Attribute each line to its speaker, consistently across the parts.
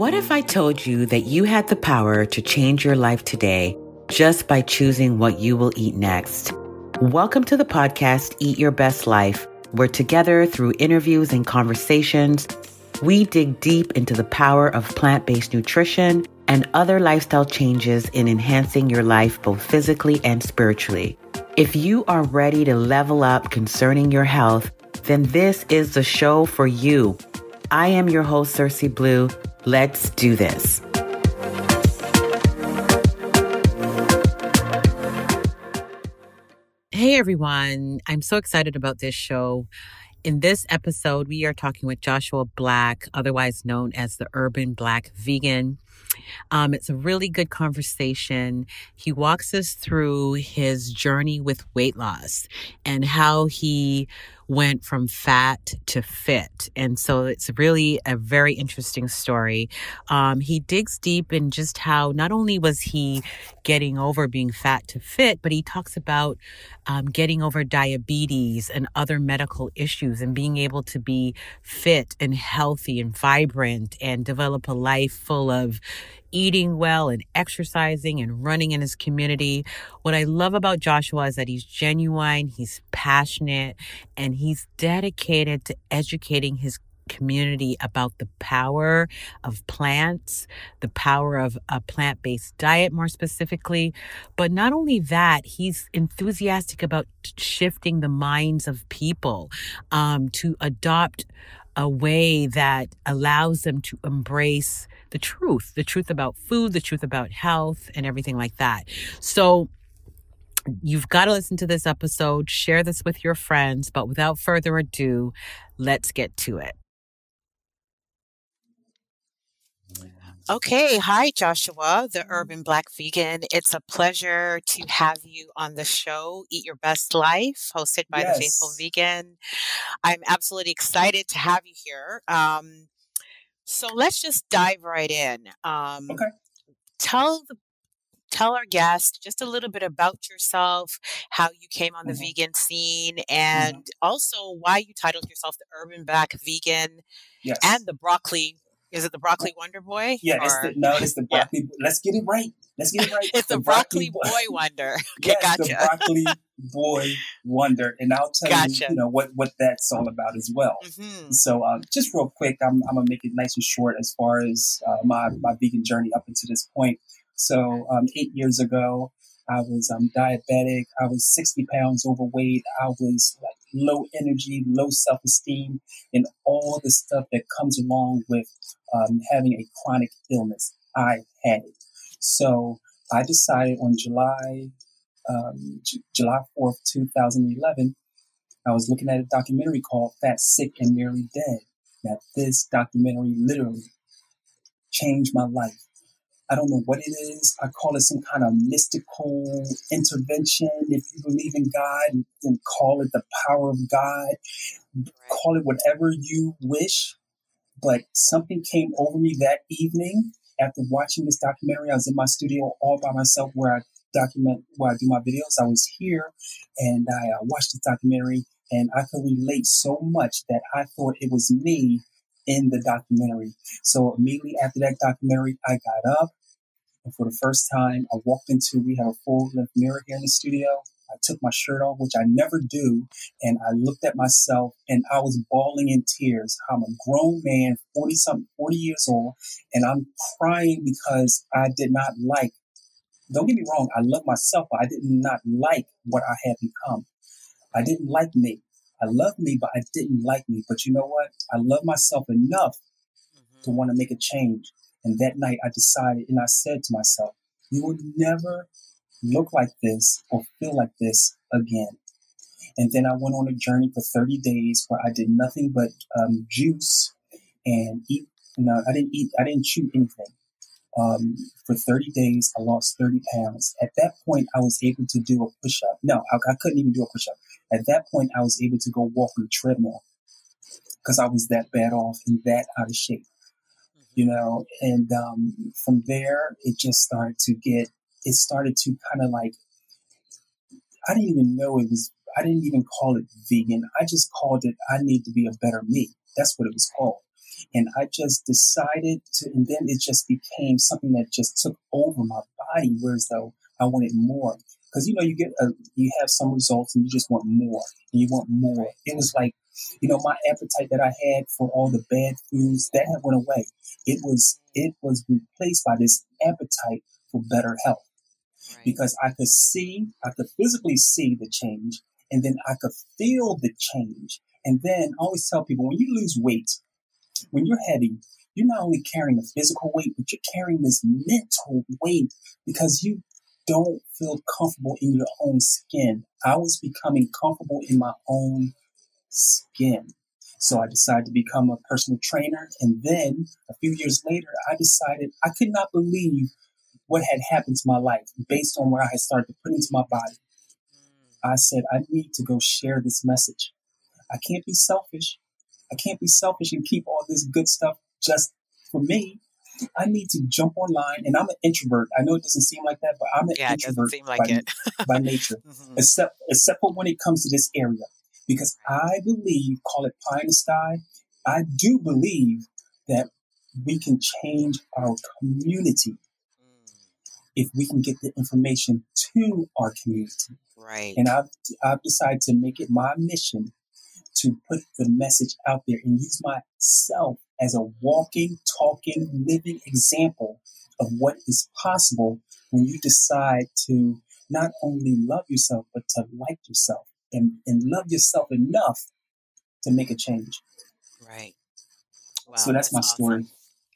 Speaker 1: What if I told you that you had the power to change your life today just by choosing what you will eat next? Welcome to the podcast, Eat Your Best Life, where together through interviews and conversations, we dig deep into the power of plant based nutrition and other lifestyle changes in enhancing your life both physically and spiritually. If you are ready to level up concerning your health, then this is the show for you. I am your host, Cersei Blue Let's do this. Hey everyone, I'm so excited about this show. In this episode, we are talking with Joshua Black, otherwise known as the Urban Black Vegan. Um, it's a really good conversation. He walks us through his journey with weight loss and how he went from fat to fit. And so it's really a very interesting story. Um, he digs deep in just how not only was he getting over being fat to fit, but he talks about um, getting over diabetes and other medical issues and being able to be fit and healthy and vibrant and develop a life full of eating well and exercising and running in his community. What I love about Joshua is that he's genuine, he's passionate, and he's dedicated to educating his community about the power of plants, the power of a plant based diet, more specifically. But not only that, he's enthusiastic about shifting the minds of people um, to adopt a way that allows them to embrace the truth, the truth about food, the truth about health, and everything like that. So, You've got to listen to this episode, share this with your friends, but without further ado, let's get to it. Okay. Hi, Joshua, the Urban Black Vegan. It's a pleasure to have you on the show, Eat Your Best Life, hosted by yes. the Faithful Vegan. I'm absolutely excited to have you here. Um, so let's just dive right in. Um, okay. Tell the tell our guests just a little bit about yourself, how you came on the mm-hmm. vegan scene, and mm-hmm. also why you titled yourself the Urban Black Vegan yes. and the Broccoli is it the broccoli wonder boy?
Speaker 2: Yeah, or? it's the, no, it's the broccoli. Yeah. Let's get it right. Let's get it right.
Speaker 1: it's the, the broccoli, broccoli, boy wonder. Okay,
Speaker 2: yes,
Speaker 1: gotcha.
Speaker 2: the broccoli boy wonder, and I'll tell gotcha. you, you know, what what that's all about as well. Mm-hmm. So, um, just real quick, I'm, I'm gonna make it nice and short as far as uh, my my vegan journey up until this point. So, um, eight years ago, I was um, diabetic. I was 60 pounds overweight. I was like low energy, low self esteem, and all the stuff that comes along with um, having a chronic illness. I had it. So I decided on July um, J- July 4th, 2011, I was looking at a documentary called Fat, Sick, and Nearly Dead. That this documentary literally changed my life. I don't know what it is. I call it some kind of mystical intervention. If you believe in God, then call it the power of God. Call it whatever you wish. But something came over me that evening after watching this documentary. I was in my studio all by myself where I document, where I do my videos. I was here and I uh, watched this documentary and I could relate so much that I thought it was me in the documentary. So immediately after that documentary, I got up and for the first time, I walked into, we have a full length mirror here in the studio. I took my shirt off, which I never do, and I looked at myself and I was bawling in tears. I'm a grown man, 40 something, 40 years old, and I'm crying because I did not like, don't get me wrong, I love myself, but I did not like what I had become. I didn't like me. I love me, but I didn't like me. But you know what? I love myself enough mm-hmm. to want to make a change. And that night I decided and I said to myself, you will never look like this or feel like this again. And then I went on a journey for 30 days where I did nothing but um, juice and eat. Know, I didn't eat, I didn't chew anything. Um, for 30 days, I lost 30 pounds. At that point, I was able to do a push up. No, I, I couldn't even do a push up. At that point, I was able to go walk on the treadmill because I was that bad off and that out of shape you know, and um, from there, it just started to get, it started to kind of like, I didn't even know it was, I didn't even call it vegan. I just called it, I need to be a better me. That's what it was called. And I just decided to, and then it just became something that just took over my body, whereas though I wanted more. Because you know, you get a, you have some results and you just want more, and you want more. It was like, you know, my appetite that I had for all the bad foods that went away. It was it was replaced by this appetite for better health, right. because I could see, I could physically see the change, and then I could feel the change. And then I always tell people when you lose weight, when you're heavy, you're not only carrying a physical weight, but you're carrying this mental weight because you don't feel comfortable in your own skin. I was becoming comfortable in my own skin. So I decided to become a personal trainer. And then a few years later, I decided I could not believe what had happened to my life based on what I had started to put into my body. I said, I need to go share this message. I can't be selfish. I can't be selfish and keep all this good stuff just for me. I need to jump online, and I'm an introvert. I know it doesn't seem like that, but I'm an yeah, introvert like by, by, nature, mm-hmm. except except for when it comes to this area, because I believe, call it pie in the sky, I do believe that we can change our community mm. if we can get the information to our community.
Speaker 1: Right.
Speaker 2: And I've I've decided to make it my mission to put the message out there and use myself as a walking, talking, living example of what is possible when you decide to not only love yourself, but to like yourself and, and love yourself enough to make a change.
Speaker 1: Right.
Speaker 2: Wow, so that's, that's my awesome. story.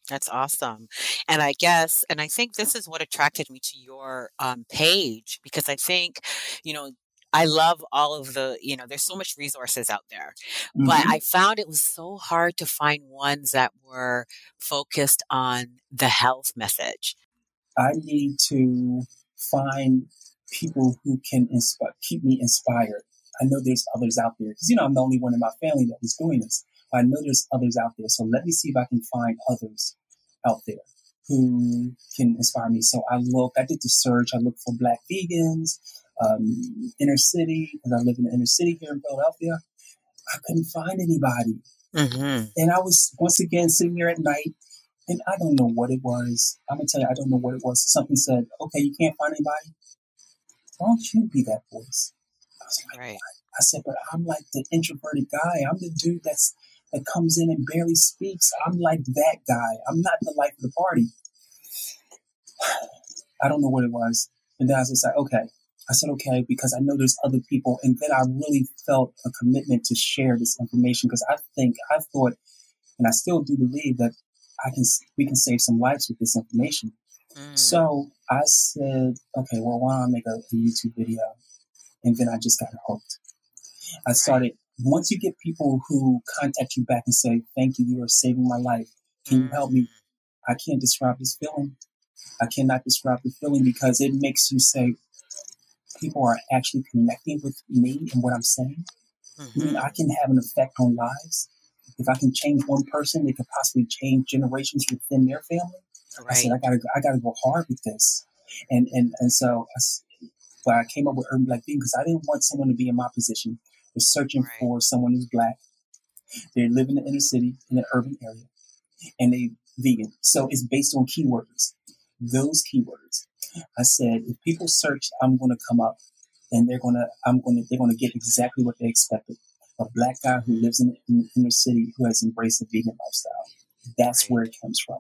Speaker 1: That's awesome. And I guess, and I think this is what attracted me to your um, page because I think, you know, I love all of the, you know, there's so much resources out there. Mm-hmm. But I found it was so hard to find ones that were focused on the health message.
Speaker 2: I need to find people who can inspire, keep me inspired. I know there's others out there because, you know, I'm the only one in my family that was doing this. I know there's others out there. So let me see if I can find others out there who can inspire me. So I look, I did the search. I looked for black vegans um, inner city because I live in the inner city here in Philadelphia. I couldn't find anybody. Mm-hmm. And I was once again sitting here at night, and I don't know what it was. I'm gonna tell you, I don't know what it was. Something said, "Okay, you can't find anybody. Why don't you be that voice?" I was like, right. What? I said, "But I'm like the introverted guy. I'm the dude that's that comes in and barely speaks. I'm like that guy. I'm not the life of the party." I don't know what it was. And then I was just like, okay, I said, okay, because I know there's other people. And then I really felt a commitment to share this information because I think, I thought, and I still do believe that I can, we can save some lives with this information. Mm. So I said, okay, well, why don't I make a, a, YouTube video? And then I just got hooked. I started, once you get people who contact you back and say, thank you, you are saving my life. Can you help me? Mm. I can't describe this feeling. I cannot describe the feeling because it makes you say, people are actually connecting with me and what I'm saying. Mm-hmm. I can have an effect on lives. If I can change one person, it could possibly change generations within their family. Right. I said, I gotta, I gotta go hard with this. And, and, and so Well, I came up with Urban Black Vegan because I didn't want someone to be in my position. They're searching right. for someone who's black. They live in the inner city, in an urban area, and they vegan. So it's based on keywords. Those keywords I said, if people search, I'm going to come up and they're going to, I'm going to, they're going to get exactly what they expected. A black guy who lives in, in the inner city who has embraced a vegan lifestyle. That's right. where it comes from.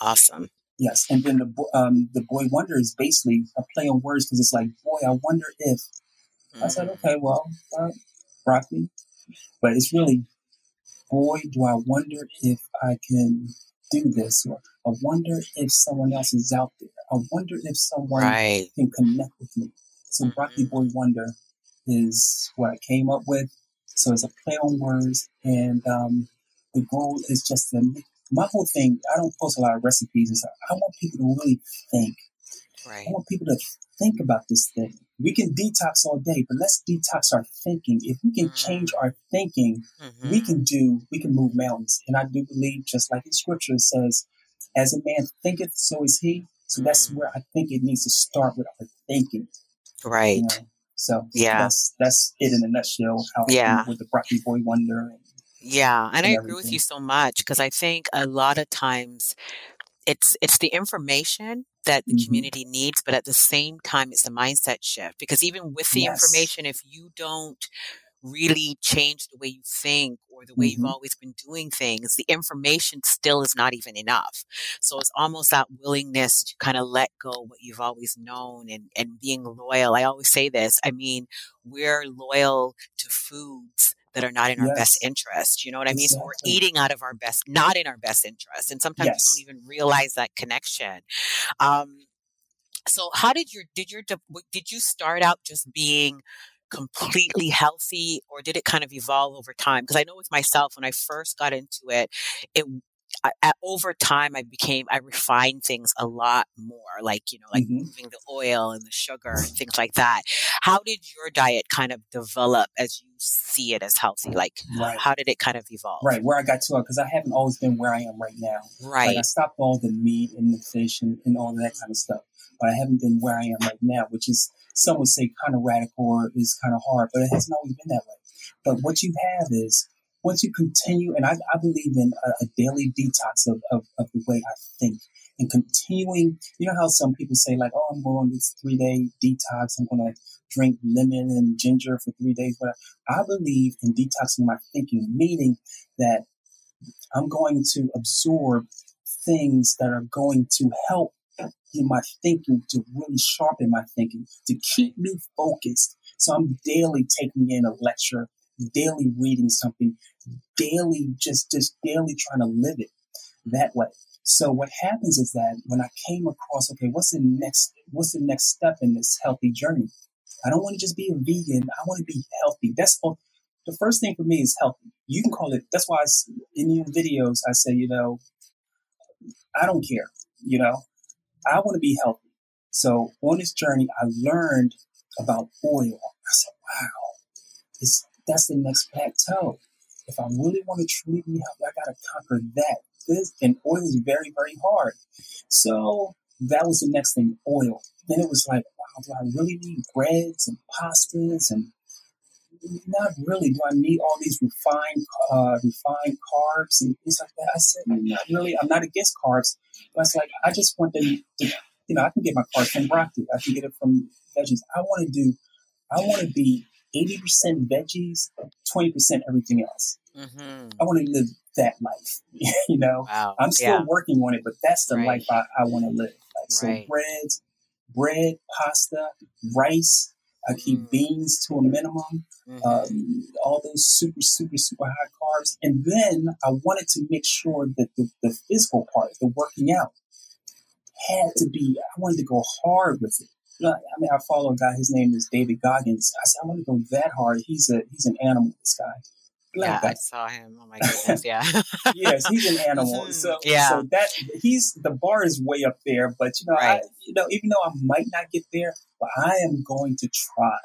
Speaker 1: Awesome.
Speaker 2: Yes. And then the, um, the boy wonder is basically a play on words because it's like, boy, I wonder if. Mm. I said, mm. okay, well, uh, broccoli. But it's really, boy, do I wonder if I can do this, or I wonder if someone else is out there. I wonder if someone right. can connect with me. So mm-hmm. Broccoli Boy Wonder is what I came up with. So it's a play on words, and um, the goal is just to make my whole thing. I don't post a lot of recipes. I want people to really think. Right. I want people to think about this thing. We can detox all day, but let's detox our thinking. If we can change mm. our thinking, mm-hmm. we can do, we can move mountains. And I do believe, just like in scripture says, as a man thinketh, so is he. So that's mm. where I think it needs to start with our thinking.
Speaker 1: Right. You
Speaker 2: know? So yeah, that's that's it in a nutshell. How
Speaker 1: yeah.
Speaker 2: with the Broccoli Boy Wonder.
Speaker 1: Yeah, and, and I everything. agree with you so much because I think a lot of times it's it's the information that the mm-hmm. community needs, but at the same time, it's the mindset shift because even with the yes. information, if you don't really change the way you think or the way mm-hmm. you've always been doing things, the information still is not even enough. So it's almost that willingness to kind of let go what you've always known and, and being loyal. I always say this. I mean, we're loyal to foods that are not in yes. our best interest. You know what I mean? Exactly. So we're eating out of our best, not in our best interest. And sometimes yes. we don't even realize that connection. Um, so how did your, did your, did you start out just being completely healthy or did it kind of evolve over time? Because I know with myself, when I first got into it, it I, over time, I became, I refined things a lot more, like, you know, like mm-hmm. moving the oil and the sugar and things like that. How did your diet kind of develop as you see it as healthy? Like, right. how did it kind of evolve?
Speaker 2: Right, where I got to, because I haven't always been where I am right now.
Speaker 1: Right.
Speaker 2: Like I stopped all the meat and the fish and, and all that kind of stuff, but I haven't been where I am right now, which is some would say kind of radical or is kind of hard, but it hasn't always been that way. But what you have is once you continue, and I, I believe in a, a daily detox of, of, of, the way I think and continuing, you know how some people say like, oh, I'm going on this three day detox. I'm going to drink lemon and ginger for three days. But I believe in detoxing my thinking, meaning that I'm going to absorb things that are going to help in my thinking to really sharpen my thinking, to keep me focused. So I'm daily taking in a lecture, daily reading something, daily just just daily trying to live it that way. So what happens is that when I came across, okay, what's the next what's the next step in this healthy journey? I don't want to just be a vegan. I want to be healthy. That's all. The first thing for me is healthy. You can call it. That's why I, in your videos I say, you know, I don't care. You know, I want to be healthy. So on this journey, I learned about oil. I said, wow, this, that's the next plateau. If I really want to truly be healthy, I got to conquer that. This, and oil is very, very hard. So that was the next thing, oil. Then it was like, wow, do I really need breads and pastas and not really. Do I need all these refined, uh, refined carbs and things like that? I said, not really. I'm not against carbs, but it's like I just want them to, you know, I can get my carbs from broccoli. I can get it from veggies. I want to do. I want to be eighty percent veggies, twenty percent everything else. Mm-hmm. I want to live that life. you know, wow. I'm still yeah. working on it, but that's the right. life I, I want to live. Like so, right. breads, bread, pasta, rice I keep mm. beans to a minimum, mm-hmm. um, all those super, super, super high carbs. And then I wanted to make sure that the, the physical part, the working out, had to be, I wanted to go hard with it. I mean, I follow a guy, his name is David Goggins. I said, I want to go that hard. He's a he's an animal, this guy.
Speaker 1: Black yeah, guy. I saw him. Oh my goodness, yeah.
Speaker 2: yes, he's an animal. Mm-hmm. So yeah. so that he's the bar is way up there, but you know, right. I, you know, even though I might not get there, but I am going to try.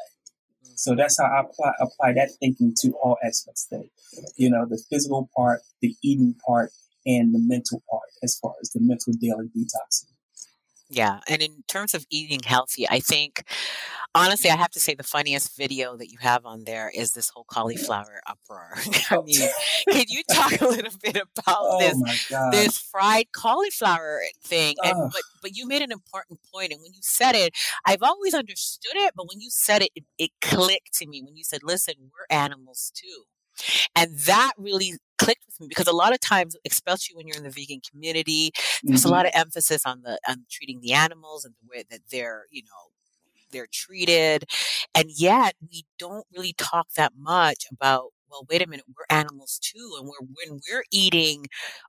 Speaker 2: So that's how I apply, apply that thinking to all aspects of it. You know, the physical part, the eating part, and the mental part as far as the mental daily detoxing.
Speaker 1: Yeah. And in terms of eating healthy, I think honestly, I have to say the funniest video that you have on there is this whole cauliflower uproar. I mean, can you talk a little bit about oh this this fried cauliflower thing? And but but you made an important point, and when you said it, I've always understood it, but when you said it, it, it clicked to me. When you said, "Listen, we're animals too." And that really clicked with me because a lot of times, especially when you're in the vegan community, there's mm-hmm. a lot of emphasis on the on treating the animals and the way that they're, you know, they're treated. And yet we don't really talk that much about well, wait a minute, we're animals too. And we're, when we're eating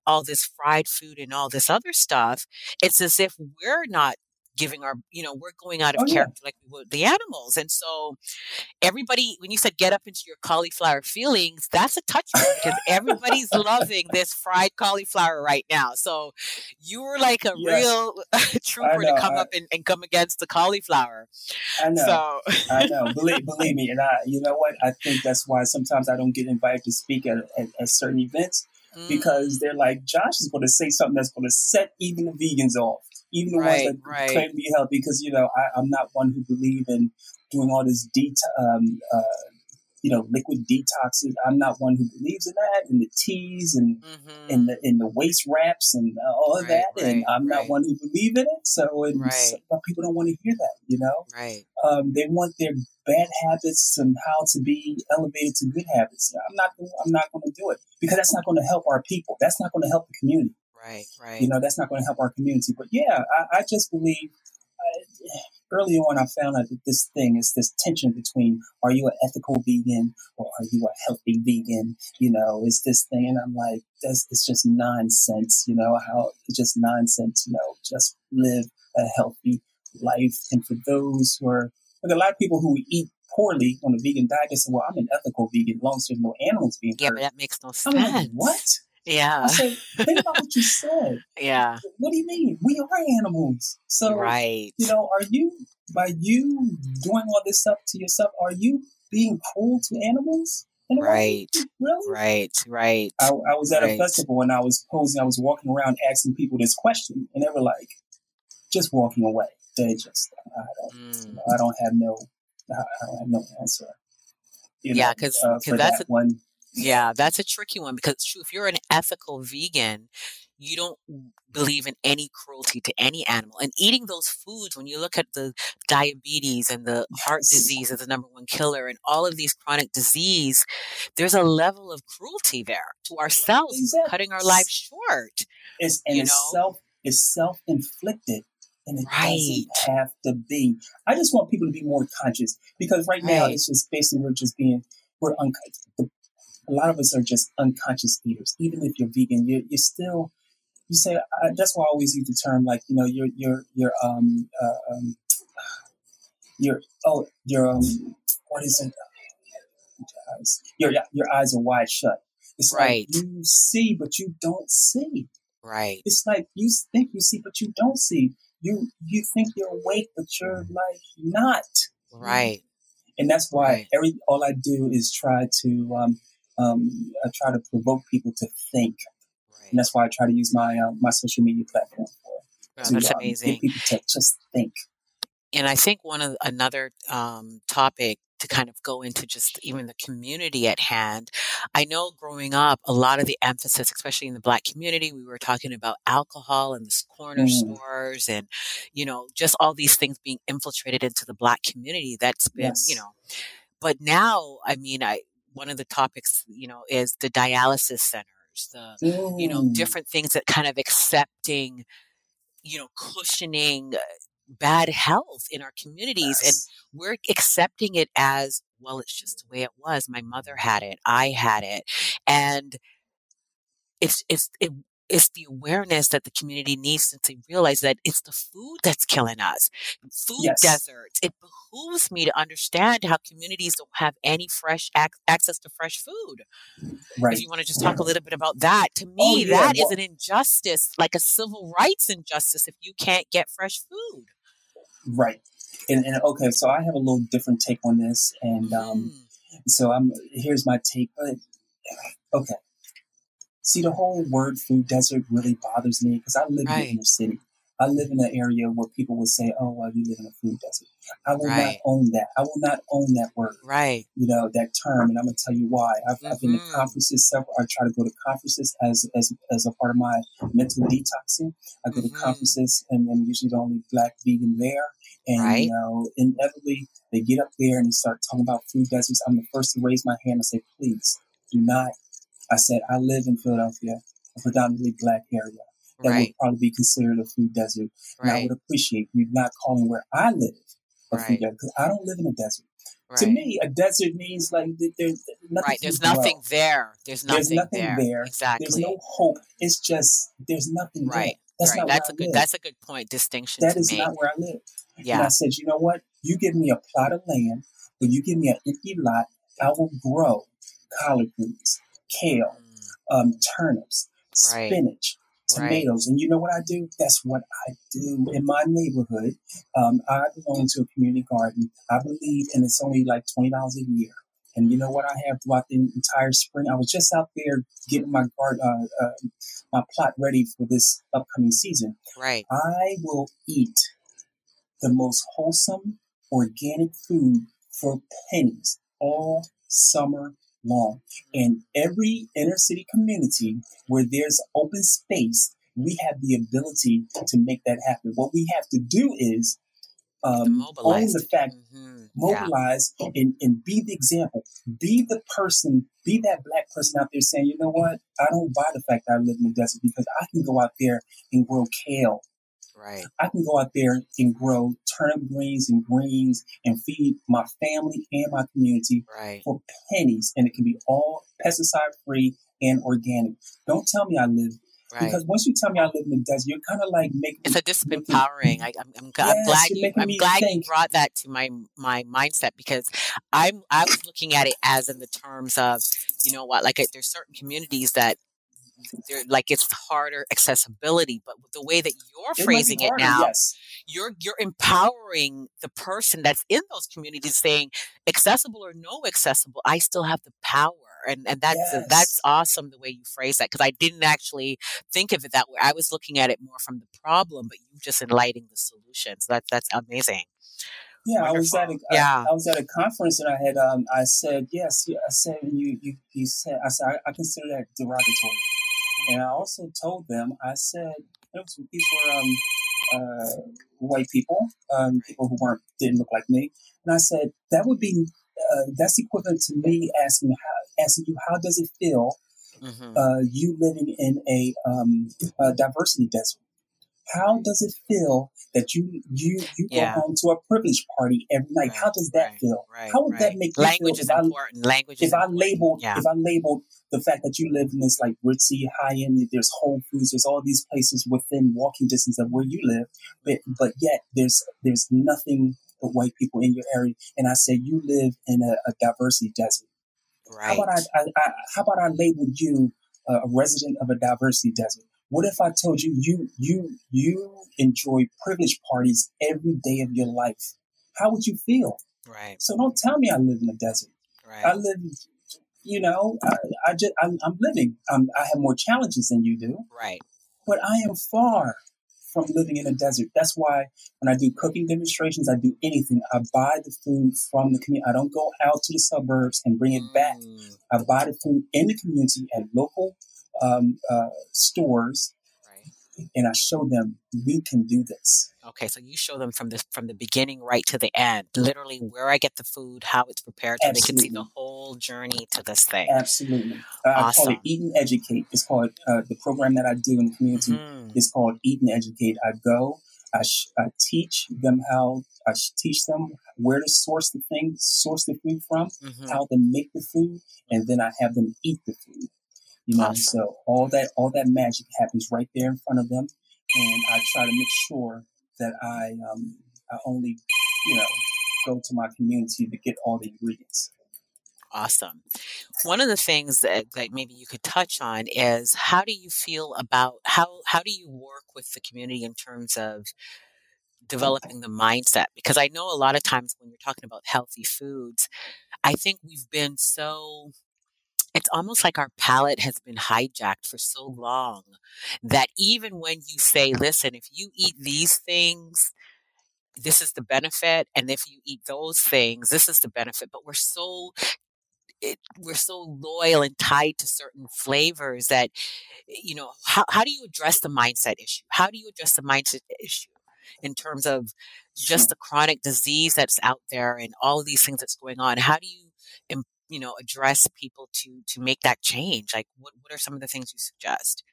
Speaker 1: all this fried food and all this other stuff, it's as if we're not giving our, you know, we're going out of oh, character yeah. like we would the animals. And so everybody, when you said get up into your cauliflower feelings, that's a touch because everybody's loving this fried cauliflower right now. So you were like a yes. real trooper to come I, up and, and, come against the cauliflower.
Speaker 2: I know. So. I know. Believe, believe me. And I, you know what? I think that's why sometimes I don't get invited to speak at, at, at certain events because mm. they're like, Josh is going to say something that's going to set even the vegans off even the right, ones that right. claim to be healthy, because you know I, am not one who believe in doing all this detail. um, uh, you know, liquid detoxes. I'm not one who believes in that, and the teas and mm-hmm. and the in the waist wraps and all of right, that. Right, and I'm right. not one who believe in it. So, and some people don't want to hear that. You know,
Speaker 1: right?
Speaker 2: Um, they want their bad habits somehow to be elevated to good habits. I'm not. I'm not going to do it because that's not going to help our people. That's not going to help the community.
Speaker 1: Right. Right.
Speaker 2: You know, that's not going to help our community. But yeah, I, I just believe. Uh, early on, I found out that this thing is this tension between are you an ethical vegan or are you a healthy vegan? You know, is this thing, and I'm like, that's it's just nonsense. You know how it's just nonsense. You know, just live a healthy life. And for those who are, like a lot of people who eat poorly on a vegan diet, they say, "Well, I'm an ethical vegan, as long as there's no animals being
Speaker 1: yeah,
Speaker 2: hurt."
Speaker 1: Yeah, but that makes no sense.
Speaker 2: I'm like, what?
Speaker 1: Yeah. I
Speaker 2: said, think about what you said.
Speaker 1: Yeah.
Speaker 2: What do you mean? We are animals. So,
Speaker 1: right.
Speaker 2: you know, are you, by you doing all this stuff to yourself, are you being cruel to animals?
Speaker 1: Right.
Speaker 2: Really?
Speaker 1: Right, right.
Speaker 2: I, I was at right. a festival and I was posing, I was walking around asking people this question, and they were like, just walking away. They just, I don't, mm. I don't have no, I don't have no answer.
Speaker 1: You yeah, because uh, that's that a, one yeah, that's a tricky one because true, if you're an ethical vegan, you don't believe in any cruelty to any animal. And eating those foods, when you look at the diabetes and the heart disease as the number one killer and all of these chronic disease, there's a level of cruelty there to ourselves, exactly. cutting our lives short.
Speaker 2: It's, and it's know? self it's self inflicted. And it right. doesn't have to be. I just want people to be more conscious because right, right. now it's just basically we're just being we're unconscious. The a lot of us are just unconscious eaters. Even if you're vegan, you're, you're still, you say, uh, that's why I always use the term like, you know, you're, you're, you're, um, uh, um, your, oh, your, um, what is it? Your, your eyes are wide shut. It's right. like you see, but you don't see.
Speaker 1: Right.
Speaker 2: It's like you think you see, but you don't see. You you think you're awake, but you're like not.
Speaker 1: Right.
Speaker 2: And that's why right. every all I do is try to um, um, I try to provoke people to think. Right. And that's why I try to use my uh, my social media platform for.
Speaker 1: Oh, to, that's um, amazing.
Speaker 2: People to just think.
Speaker 1: And I think one of another um, topic to kind of go into just even the community at hand. I know growing up, a lot of the emphasis, especially in the black community, we were talking about alcohol and the corner mm. stores and, you know, just all these things being infiltrated into the black community. That's been, yes. you know, but now, I mean, I, one of the topics, you know, is the dialysis centers, the, mm. you know, mm. different things that kind of accepting, you know, cushioning uh, bad health in our communities. Yes. And we're accepting it as, well, it's just the way it was. My mother had it. I had it. And it's, it's, it, it's the awareness that the community needs since they realize that it's the food that's killing us. Food yes. deserts. It behooves me to understand how communities don't have any fresh ac- access to fresh food. Right. If you want to just talk a little bit about that, to me, oh, yeah. that well, is an injustice, like a civil rights injustice if you can't get fresh food.
Speaker 2: Right. And, and okay, so I have a little different take on this, and um, mm. so I'm here's my take. But okay, See, the whole word food desert really bothers me because I live right. in the inner city. I live in an area where people would say, "Oh, well, you live in a food desert." I will right. not own that. I will not own that word.
Speaker 1: Right.
Speaker 2: You know that term, and I'm going to tell you why. I've, mm-hmm. I've, been to mm-hmm. conferences. Several. I try to go to conferences as as as a part of my mental detoxing. I go mm-hmm. to conferences, and I'm usually the only black vegan there. And right. you know, inevitably, they get up there and they start talking about food deserts. I'm the first to raise my hand and say, "Please do not I said, I live in Philadelphia, a predominantly black area that right. would probably be considered a food desert. Right. And I would appreciate you not calling where I live a right. food desert because I don't live in a desert. To me, a desert means like there's nothing.
Speaker 1: Right, there's nothing there. There's nothing,
Speaker 2: there's nothing
Speaker 1: there.
Speaker 2: there.
Speaker 1: Exactly.
Speaker 2: There's no hope. It's just there's nothing right.
Speaker 1: there. That's right. That's a good. Live. That's a good point. Distinction.
Speaker 2: That is not where I live.
Speaker 1: Yeah.
Speaker 2: And I said, you know what? You give me a plot of land, but you give me an empty lot. I will grow collard greens, kale, mm um, turnips, right. spinach, tomatoes. Right. And you know what I do? That's what I do in my neighborhood. Um, I belong to a community garden. I believe, and it's only like $20 a year. And you know what I have throughout the entire spring? I was just out there getting my garden, uh, uh, my plot ready for this upcoming season.
Speaker 1: Right.
Speaker 2: I will eat the most wholesome organic food for pennies all summer long. In every inner city community where there's open space, we have the ability to make that happen. What we have to do is um, own the fact, mm-hmm. mobilize, yeah. and, and be the example. Be the person, be that black person out there saying, you know what? I don't buy the fact that I live in the desert because I can go out there and grow kale.
Speaker 1: Right.
Speaker 2: I can go out there and grow turnip greens and greens and feed my family and my community
Speaker 1: right.
Speaker 2: for pennies. And it can be all pesticide free and organic. Don't tell me I live Right. Because once you tell me I live in the desert, you're kind of like making
Speaker 1: it's a disempowering. I, am I'm, yes, glad you I'm glad think. you brought that to my my mindset because I'm I was looking at it as in the terms of you know what like there's certain communities that like it's harder accessibility, but the way that you're it phrasing harder, it now, yes. you're you're empowering the person that's in those communities, saying accessible or no accessible, I still have the power and and that's yes. that's awesome the way you phrase that because I didn't actually think of it that way. I was looking at it more from the problem, but you're just enlightening the solutions. That's that's amazing.
Speaker 2: Yeah, Wonderful. I was at a, yeah. I, I, was at a conference and I had um I said yes I said you you you said I said I, I consider that derogatory, and I also told them I said was, these were um uh, white people um people who weren't didn't look like me, and I said that would be uh, that's equivalent to me asking how asking you how does it feel mm-hmm. uh, you living in a, um, a, diversity desert. How does it feel that you you you yeah. go home to a privilege party every night? Right, how does that
Speaker 1: right,
Speaker 2: feel?
Speaker 1: Right,
Speaker 2: how would that make
Speaker 1: you Language feel?
Speaker 2: is
Speaker 1: important. I, Language
Speaker 2: if
Speaker 1: I
Speaker 2: labeled yeah. if I labeled the fact that you live in this like ritzy high end, there's Whole Foods, there's all these places within walking distance of where you live, but but yet there's there's nothing but white people in your area, and I say you live in a, a diversity desert. Right. How about I, I, I, how about I label you uh, a resident of a diversity desert? What if I told you you you you enjoy privilege parties every day of your life? How would you feel?
Speaker 1: Right.
Speaker 2: So don't tell me I live in a desert.
Speaker 1: Right.
Speaker 2: I live, you know, I, I just I'm, I'm living. I'm, I have more challenges than you do.
Speaker 1: Right.
Speaker 2: But I am far from living in a desert. That's why when I do cooking demonstrations, I do anything. I buy the food from the community. I don't go out to the suburbs and bring it back. Mm. I buy the food in the community at local um, uh, stores and I show them we can do this.
Speaker 1: Okay, so you show them from the from the beginning right to the end, literally where I get the food, how it's prepared, so Absolutely. they can see the whole journey to this thing.
Speaker 2: Absolutely, uh, awesome. I call it Eat and Educate. It's called uh, the program that I do in the community mm-hmm. is called Eat and Educate. I go, I, sh- I teach them how I teach them where to source the things, source the food from, mm-hmm. how to make the food, and then I have them eat the food. You know, awesome. so all that all that magic happens right there in front of them, and I try to make sure that I um, I only you know go to my community to get all the ingredients.
Speaker 1: Awesome. One of the things that, that maybe you could touch on is how do you feel about how how do you work with the community in terms of developing the mindset? Because I know a lot of times when you're talking about healthy foods, I think we've been so it's almost like our palate has been hijacked for so mm. long that even when you say, listen, if you eat these things, this is the benefit. And if you eat those things, this is the benefit. But we're so it, we're so loyal and tied to certain flavors that you know how, how do you address the mindset issue how do you address the mindset issue in terms of just the chronic disease that's out there and all of these things that's going on how do you you know address people to to make that change? Like what, what are some of the things you suggest?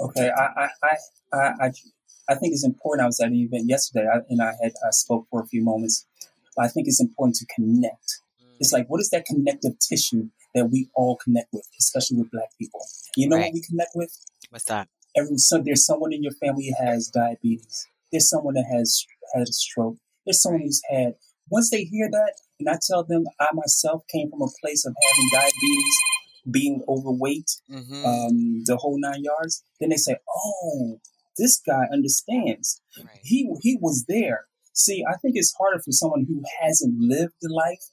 Speaker 2: Okay i i i i, I think it's important i was at an event yesterday and i had i spoke for a few moments but i think it's important to connect. Mm. it's like what is that connective tissue that we all connect with especially with black people? You know right. what we connect with?
Speaker 1: What's that?
Speaker 2: Every, so there's someone in your family who has diabetes there's someone that has had a stroke there's someone who's had once they hear that, and I tell them I myself came from a place of having diabetes, being overweight, mm-hmm. um, the whole nine yards, then they say, "Oh, this guy understands. Right. He he was there." See, I think it's harder for someone who hasn't lived the life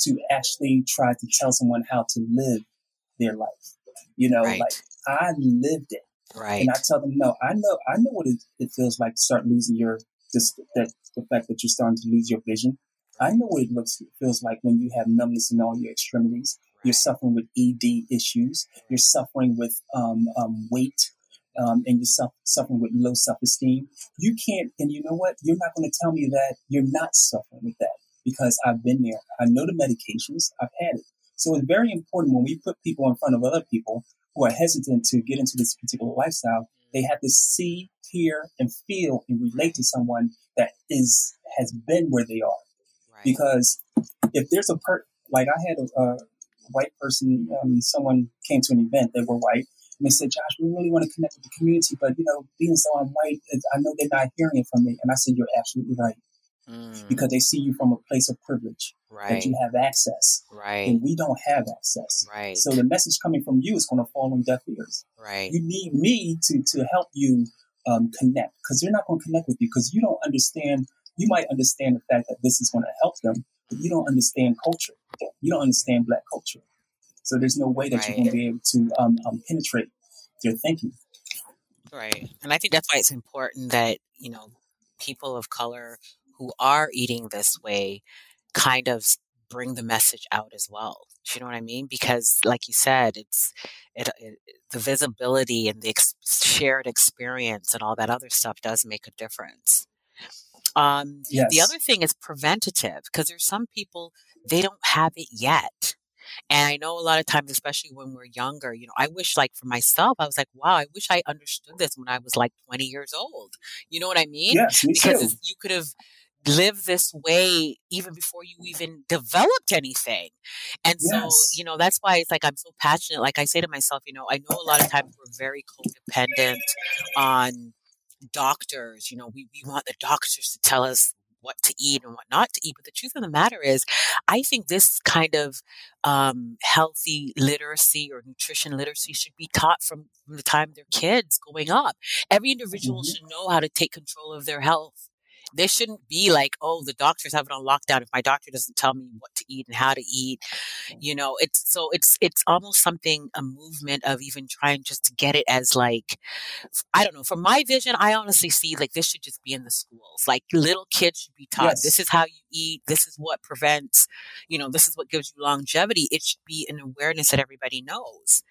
Speaker 2: to actually try to tell someone how to live their life. You know, right. like I lived it.
Speaker 1: Right.
Speaker 2: And I tell them, no, I know, I know what it, it feels like to start losing your, just that the fact that you're starting to lose your vision. I know what it looks feels like when you have numbness in all your extremities. You're suffering with ED issues. You're suffering with um, um, weight. Um, and you're suffering with low self-esteem. You can't, and you know what? You're not going to tell me that you're not suffering with that because I've been there. I know the medications. I've had it. So it's very important when we put people in front of other people who are hesitant to get into this particular lifestyle. They have to see, hear, and feel and relate to someone that is has been where they are. Right. Because if there's a per like I had a, a white person, um, someone came to an event. They were white, and they said, "Josh, we really want to connect with the community, but you know, being so I'm white, I know they're not hearing it from me." And I said, "You're absolutely right." Mm. Because they see you from a place of privilege, right. that you have access,
Speaker 1: right?
Speaker 2: And we don't have access,
Speaker 1: right?
Speaker 2: So the message coming from you is going to fall on deaf ears,
Speaker 1: right?
Speaker 2: You need me to to help you um, connect because they're not going to connect with you because you don't understand. You might understand the fact that this is going to help them, but you don't understand culture. You don't understand Black culture. So there's no way that right. you're going to be able to um, um, penetrate their thinking.
Speaker 1: Right, and I think that's why it's important that you know people of color who are eating this way kind of bring the message out as well. You know what I mean? Because, like you said, it's it, it the visibility and the ex- shared experience and all that other stuff does make a difference. Um, yes. The other thing is preventative because there's some people they don't have it yet. And I know a lot of times, especially when we're younger, you know, I wish like for myself, I was like, wow, I wish I understood this when I was like 20 years old. You know what I mean?
Speaker 2: Yes, me
Speaker 1: because
Speaker 2: too.
Speaker 1: you could have lived this way even before you even developed anything. And so, yes. you know, that's why it's like I'm so passionate. Like I say to myself, you know, I know a lot of times we're very codependent on doctors. You know, we, we want the doctors to tell us what to eat and what not to eat. But the truth of the matter is, I think this kind of um, healthy literacy or nutrition literacy should be taught from, from the time they're kids going up. Every individual mm-hmm. should know how to take control of their health there shouldn't be like, oh, the doctors have it on lockdown. If my doctor doesn't tell me what to eat and how to eat, you know, it's so it's it's almost something a movement of even trying just to get it as like, I don't know. From my vision, I honestly see like this should just be in the schools. Like little kids should be taught yes. this is how you eat. This is what prevents, you know, this is what gives you longevity. It should be an awareness that everybody knows.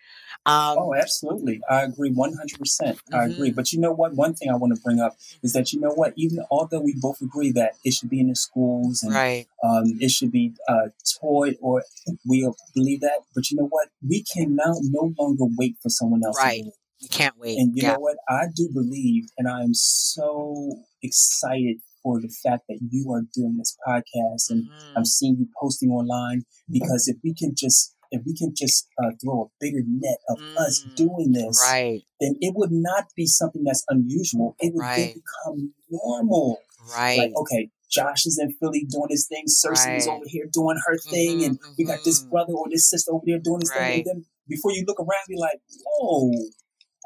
Speaker 2: Um, oh, absolutely. I agree 100%. I mm-hmm. agree. But you know what? One thing I want to bring up is that, you know what? Even although we both agree that it should be in the schools and
Speaker 1: right.
Speaker 2: um, it should be uh, taught or we believe that, but you know what? We can now no longer wait for someone else
Speaker 1: right. You can't wait.
Speaker 2: And you yeah. know what? I do believe, and I am so excited for the fact that you are doing this podcast and mm-hmm. I'm seeing you posting online because if we can just if we can just uh, throw a bigger net of mm, us doing this,
Speaker 1: right.
Speaker 2: then it would not be something that's unusual. It would right. become normal.
Speaker 1: Right.
Speaker 2: Like, okay, Josh is in Philly doing his thing. Cersei right. is over here doing her thing. Mm-hmm, and mm-hmm. we got this mm-hmm. brother or this sister over there doing his thing. And then before you look around, you're like, whoa,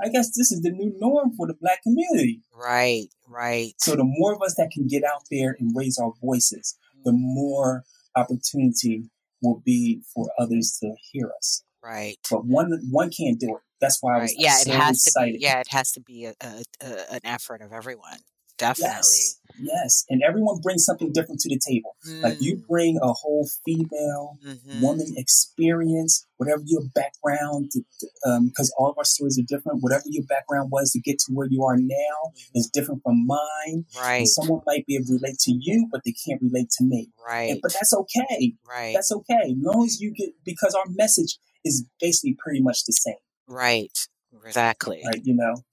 Speaker 2: I guess this is the new norm for the black community.
Speaker 1: Right, right.
Speaker 2: So the more of us that can get out there and raise our voices, the mm. more opportunity will be for others to hear us.
Speaker 1: Right.
Speaker 2: But one one can't do it. That's why I was
Speaker 1: yeah.
Speaker 2: So
Speaker 1: it has
Speaker 2: excited.
Speaker 1: to be. Yeah, it has to be a, a, a, an effort of everyone definitely.
Speaker 2: Yes, yes. And everyone brings something different to the table. Mm. Like you mm. bring a whole female mm-hmm. woman experience, whatever your background, because um, all of our stories are different. Whatever your background was to get to where you are now is different from mine.
Speaker 1: Right.
Speaker 2: And someone might be able to relate to you, but they can't relate to me.
Speaker 1: Right.
Speaker 2: And, but that's okay.
Speaker 1: Right.
Speaker 2: That's okay. As long as you get, because our message is basically pretty much the same.
Speaker 1: Right. Exactly.
Speaker 2: Right. You know.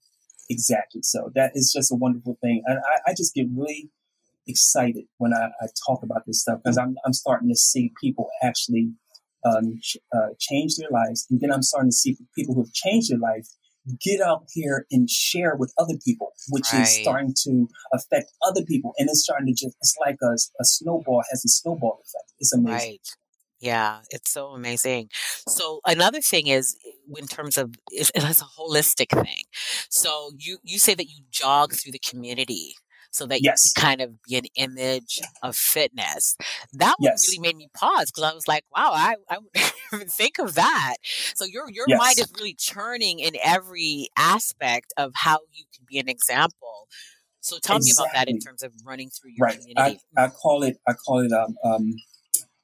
Speaker 2: Exactly. So that is just a wonderful thing. And I, I just get really excited when I, I talk about this stuff because I'm, I'm starting to see people actually um, ch- uh, change their lives. And then I'm starting to see people who have changed their life get out here and share with other people, which right. is starting to affect other people. And it's starting to just, it's like a, a snowball has a snowball effect. It's amazing.
Speaker 1: Right. Yeah, it's so amazing. So another thing is in terms of it's, it's a holistic thing. So you you say that you jog through the community so that yes. you can kind of be an image of fitness. That one yes. really made me pause because I was like, wow, I, I would think of that. So your your yes. mind is really churning in every aspect of how you can be an example So tell exactly. me about that in terms of running through your right. community.
Speaker 2: I, I call it I call it um, um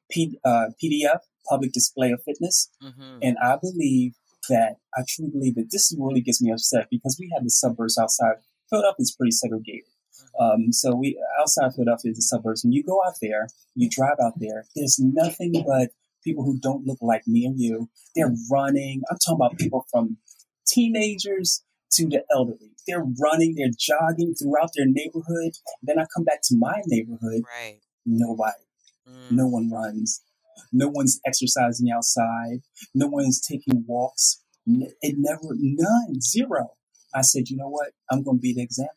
Speaker 2: P, uh, PDF, public display of fitness, mm-hmm. and I believe that I truly believe that this really gets me upset because we have the suburbs outside. Philadelphia is pretty segregated. Mm-hmm. Um, so we outside Philadelphia is the suburbs, and you go out there, you drive out there. There's nothing but people who don't look like me and you. They're running. I'm talking about people from teenagers to the elderly. They're running, they're jogging throughout their neighborhood. Then I come back to my neighborhood.
Speaker 1: Right.
Speaker 2: Nobody. Mm. No one runs. No one's exercising outside. No one's taking walks. It never, none, zero. I said, you know what? I'm going to be the example.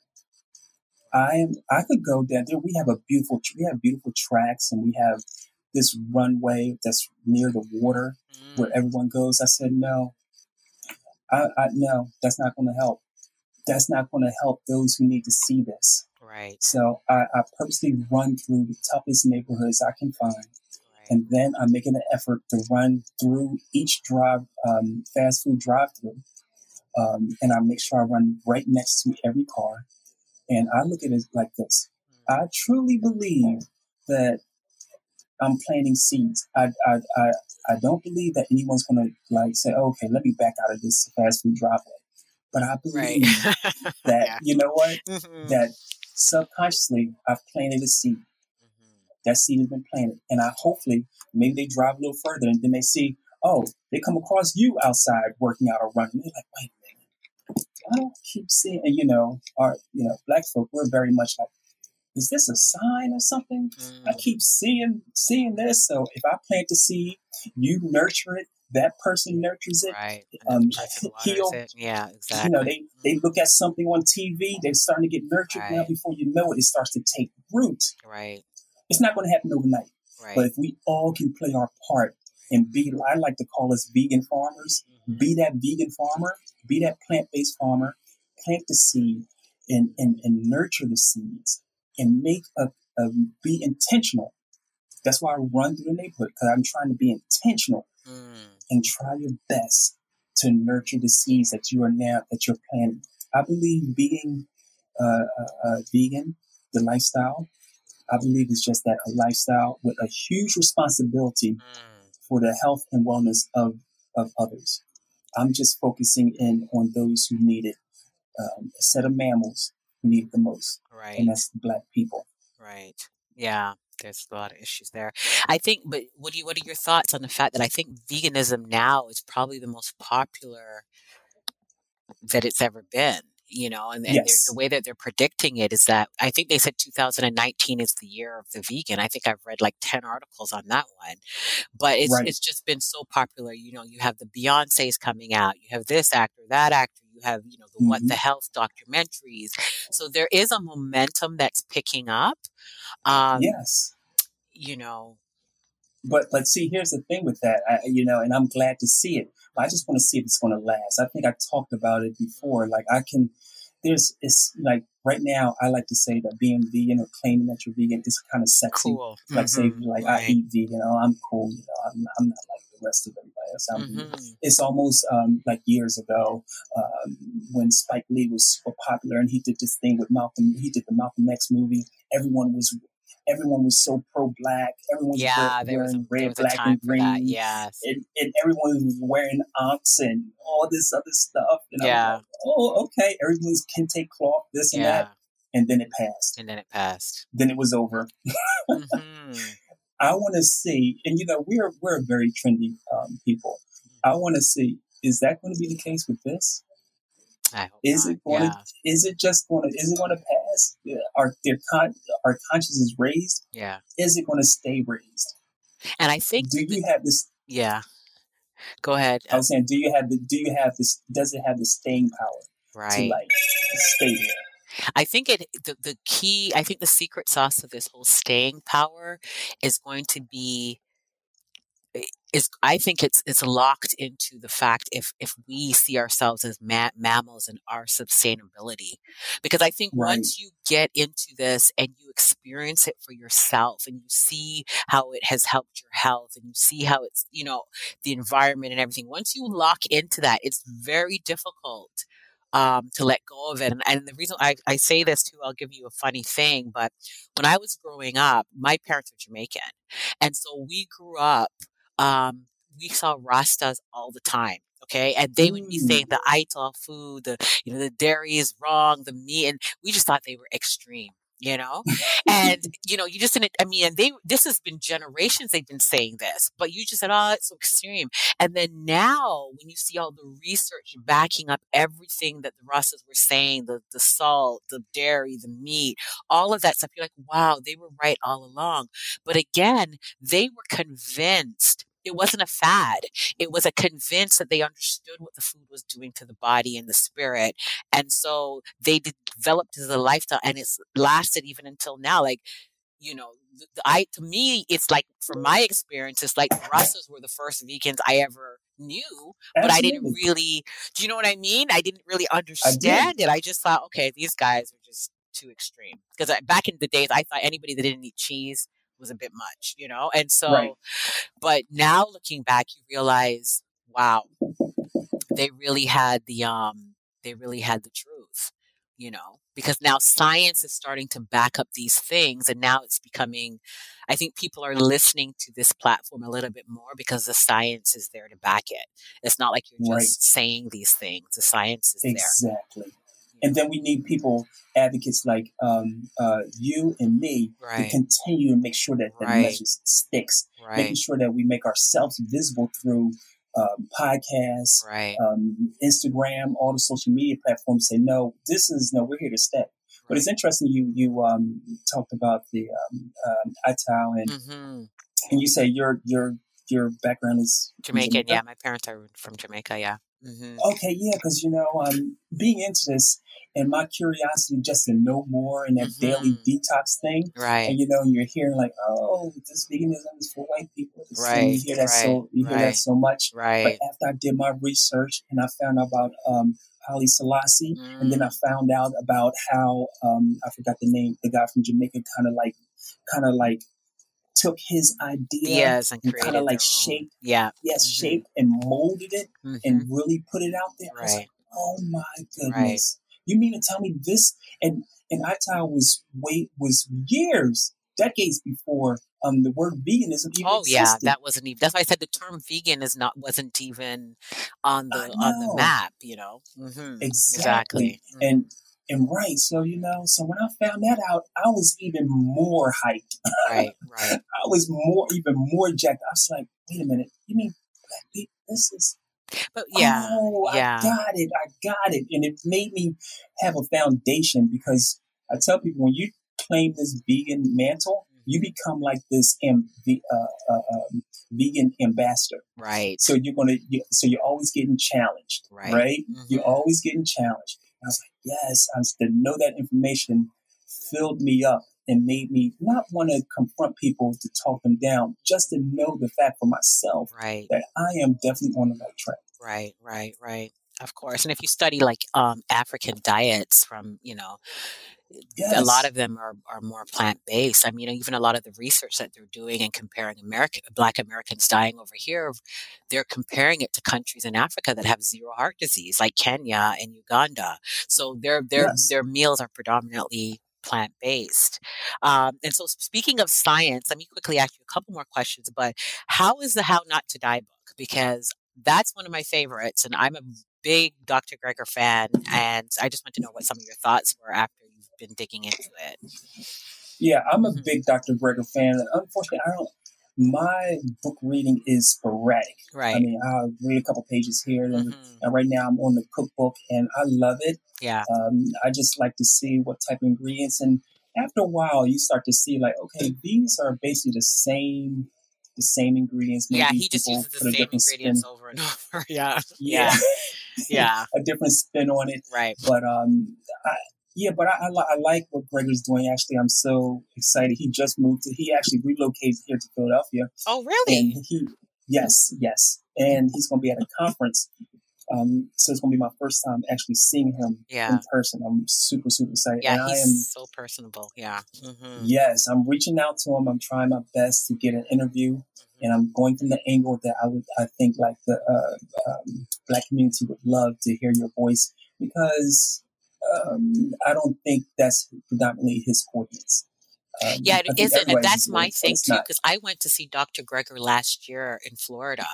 Speaker 2: I am. I could go down there. We have a beautiful. We have beautiful tracks, and we have this runway that's near the water mm. where everyone goes. I said, no, I, I no, that's not going to help. That's not going to help those who need to see this.
Speaker 1: Right.
Speaker 2: So I, I purposely run through the toughest neighborhoods I can find. Right. And then I'm making an effort to run through each drive, um, fast food drive through. Um, and I make sure I run right next to every car. And I look at it like this. Mm. I truly believe that I'm planting seeds. I, I, I, I don't believe that anyone's going to like say, oh, okay, let me back out of this fast food driveway. But I believe right. that, yeah. you know what? Mm-hmm. That subconsciously I've planted a seed. Mm-hmm. That seed has been planted. And I hopefully, maybe they drive a little further and then they see, oh, they come across you outside working out or running. They're like, wait a minute. I don't keep seeing, and you know, our, you know, black folk, we're very much like, is this a sign or something? Mm. I keep seeing seeing this. So if I plant the seed, you nurture it, that person nurtures it.
Speaker 1: Right. Um, he'll, it. Yeah, exactly.
Speaker 2: You know, they, they look at something on TV, they're starting to get nurtured. Right. Now, before you know it, it starts to take root.
Speaker 1: Right.
Speaker 2: It's not going to happen overnight. Right. But if we all can play our part and be, I like to call us vegan farmers, mm-hmm. be that vegan farmer, be that plant based farmer, plant the seed and, and, and nurture the seeds and make a, a be intentional. That's why I run through the neighborhood because I'm trying to be intentional mm. and try your best to nurture the seeds that you are now that you're planting. I believe being uh, uh, vegan, the lifestyle, I believe is just that a lifestyle with a huge responsibility mm. for the health and wellness of of others. I'm just focusing in on those who need it. Um, a set of mammals need the most.
Speaker 1: Right.
Speaker 2: And that's black people.
Speaker 1: Right. Yeah. There's a lot of issues there. I think, but what do you, what are your thoughts on the fact that I think veganism now is probably the most popular that it's ever been? you know, and, and yes. the way that they're predicting it is that I think they said 2019 is the year of the vegan. I think I've read like 10 articles on that one, but it's, right. it's just been so popular. You know, you have the Beyonce's coming out, you have this actor, that actor, you have, you know, the mm-hmm. What the Health documentaries. So there is a momentum that's picking up.
Speaker 2: Um, yes.
Speaker 1: You know,
Speaker 2: but but see, here's the thing with that, I, you know, and I'm glad to see it. I just want to see if it's going to last. I think I talked about it before. Like I can, there's, it's like right now. I like to say that being vegan or claiming that you're vegan is kind of sexy.
Speaker 1: Cool.
Speaker 2: Like mm-hmm. say, like right. I eat vegan. Oh, I'm cool. You know, I'm, I'm not like the rest of everybody else. Mm-hmm. It's almost um, like years ago um, when Spike Lee was super popular and he did this thing with Malcolm. He did the Malcolm X movie. Everyone was everyone was so pro black. Everyone was
Speaker 1: yeah,
Speaker 2: wearing red, black, and green.
Speaker 1: Yes.
Speaker 2: And, and, everyone was wearing Ankhs and all this other stuff. And
Speaker 1: yeah. Like,
Speaker 2: oh, okay. Everyone can take cloth, this and yeah. that. And then it passed.
Speaker 1: And then it passed.
Speaker 2: Then it was over. mm-hmm. I want to see, and you know, we're we're very trendy um, people. I want to see is that going to be the case with this? Is
Speaker 1: not.
Speaker 2: it going
Speaker 1: yeah.
Speaker 2: to? Is it just going to? Is it going to pass? Are their con? Our consciousness raised?
Speaker 1: Yeah.
Speaker 2: Is it going to stay raised?
Speaker 1: And I think.
Speaker 2: Do you have this?
Speaker 1: Yeah. Go ahead.
Speaker 2: I was saying, do you have the? Do you have this? Does it have the staying power?
Speaker 1: Right.
Speaker 2: To like stay there.
Speaker 1: I think it the, the key I think the secret sauce of this whole staying power is going to be is I think it's it's locked into the fact if if we see ourselves as ma- mammals and our sustainability, because I think right. once you get into this and you experience it for yourself and you see how it has helped your health and you see how it's you know the environment and everything, once you lock into that, it's very difficult um, to let go of it. And, and the reason I, I say this too, I'll give you a funny thing, but when I was growing up, my parents are Jamaican. And so we grew up, um, we saw Rastas all the time. Okay. And they would be saying the mm. ital food, the, you know, the dairy is wrong, the meat, and we just thought they were extreme you know and you know you just didn't i mean and they this has been generations they've been saying this but you just said oh it's so extreme and then now when you see all the research backing up everything that the Rastas were saying the the salt the dairy the meat all of that stuff you're like wow they were right all along but again they were convinced it wasn't a fad. It was a convince that they understood what the food was doing to the body and the spirit. And so they developed as a lifestyle and it's lasted even until now. Like, you know, I, to me, it's like, from my experience, it's like the Rastas were the first vegans I ever knew, but I didn't really, do you know what I mean? I didn't really understand I it. I just thought, okay, these guys are just too extreme. Because back in the days, I thought anybody that didn't eat cheese was a bit much, you know? And so, right. but now looking back, you realize, wow, they really had the, um, they really had the truth, you know, because now science is starting to back up these things. And now it's becoming, I think people are listening to this platform a little bit more because the science is there to back it. It's not like you're just right. saying these things. The science is
Speaker 2: exactly. there. Exactly. And then we need people, advocates like um, uh, you and me, right. to continue to make sure that the right. message sticks, right. making sure that we make ourselves visible through um, podcasts, um, Instagram, all the social media platforms. Say no, this is no, we're here to stay. But it's interesting you you um, talked about the um, um, and mm-hmm. and you say your your your background is
Speaker 1: Jamaican. Jamaica? Yeah, my parents are from Jamaica. Yeah.
Speaker 2: Mm-hmm. Okay, yeah, because you know, um, being into this and my curiosity just to know more and that mm-hmm. daily detox thing,
Speaker 1: right?
Speaker 2: And you know, you're hearing like, oh, this veganism is for white people, this right? Thing, you hear that right. so you hear right. that so much,
Speaker 1: right?
Speaker 2: But after I did my research and I found out about um, Haile Selassie, mm. and then I mm. found out about how um, I forgot the name, the guy from Jamaica, kind of like, kind of like took his idea
Speaker 1: yes, and,
Speaker 2: and kind of like shaped,
Speaker 1: yeah,
Speaker 2: yes, mm-hmm. shaped and molded it mm-hmm. and really put it out there. Right. I was like, oh my goodness. Right. You mean to tell me this? And and I Atau was wait was years, decades before um the word veganism
Speaker 1: Oh
Speaker 2: existed.
Speaker 1: yeah, that wasn't even. That's why I said the term vegan is not wasn't even on the on the map. You know,
Speaker 2: mm-hmm. exactly. exactly. Mm-hmm. And and right. So, you know, so when I found that out, I was even more hyped.
Speaker 1: Right, right. I
Speaker 2: was more, even more jacked. I was like, wait a minute, you mean black people? This is.
Speaker 1: But yeah,
Speaker 2: oh,
Speaker 1: yeah.
Speaker 2: I got it. I got it. And it made me have a foundation because I tell people when you claim this vegan mantle, you mm-hmm. become like this um, uh, uh, um, vegan ambassador.
Speaker 1: Right.
Speaker 2: So you're gonna. You, so you're always getting challenged. Right. Right. Mm-hmm. You're always getting challenged. I was like, yes, I was, to know that information filled me up and made me not want to confront people to talk them down, just to know the fact for myself
Speaker 1: right.
Speaker 2: that I am definitely on the right track.
Speaker 1: Right, right, right. Of course. And if you study like um, African diets from, you know, Yes. A lot of them are, are more plant based. I mean, even a lot of the research that they're doing and comparing American Black Americans dying over here, they're comparing it to countries in Africa that have zero heart disease, like Kenya and Uganda. So their their yes. their meals are predominantly plant based. Um, and so, speaking of science, let me quickly ask you a couple more questions. But how is the How Not to Die book? Because that's one of my favorites, and I'm a big Dr. Greger fan, and I just want to know what some of your thoughts were after been digging into it.
Speaker 2: Yeah, I'm a mm-hmm. big Dr. Greger fan. Unfortunately, I don't. My book reading is sporadic.
Speaker 1: Right.
Speaker 2: I mean, I'll read a couple pages here, and, mm-hmm. and right now I'm on the cookbook, and I love it.
Speaker 1: Yeah.
Speaker 2: Um, I just like to see what type of ingredients, and after a while, you start to see like, okay, these are basically the same the same ingredients.
Speaker 1: Maybe yeah, he just uses the same ingredients spin. over and over. yeah,
Speaker 2: yeah,
Speaker 1: yeah.
Speaker 2: a different spin on it.
Speaker 1: Right.
Speaker 2: But um, I, yeah, but I, I, I, like what Greger's doing. Actually, I'm so excited. He just moved to, he actually relocated here to Philadelphia.
Speaker 1: Oh, really?
Speaker 2: And he, yes, yes. And he's going to be at a conference. Um, so it's going to be my first time actually seeing him yeah. in person. I'm super, super excited.
Speaker 1: Yeah,
Speaker 2: and
Speaker 1: he's I am, so personable. Yeah.
Speaker 2: Mm-hmm. Yes, I'm reaching out to him. I'm trying my best to get an interview. Mm-hmm. And I'm going from the angle that I would, I think like the uh, um, black community would love to hear your voice because um, I don't think that's predominantly his audience.
Speaker 1: Um, yeah, it isn't, and that's my thing too. Because I went to see Dr. Greger last year in Florida.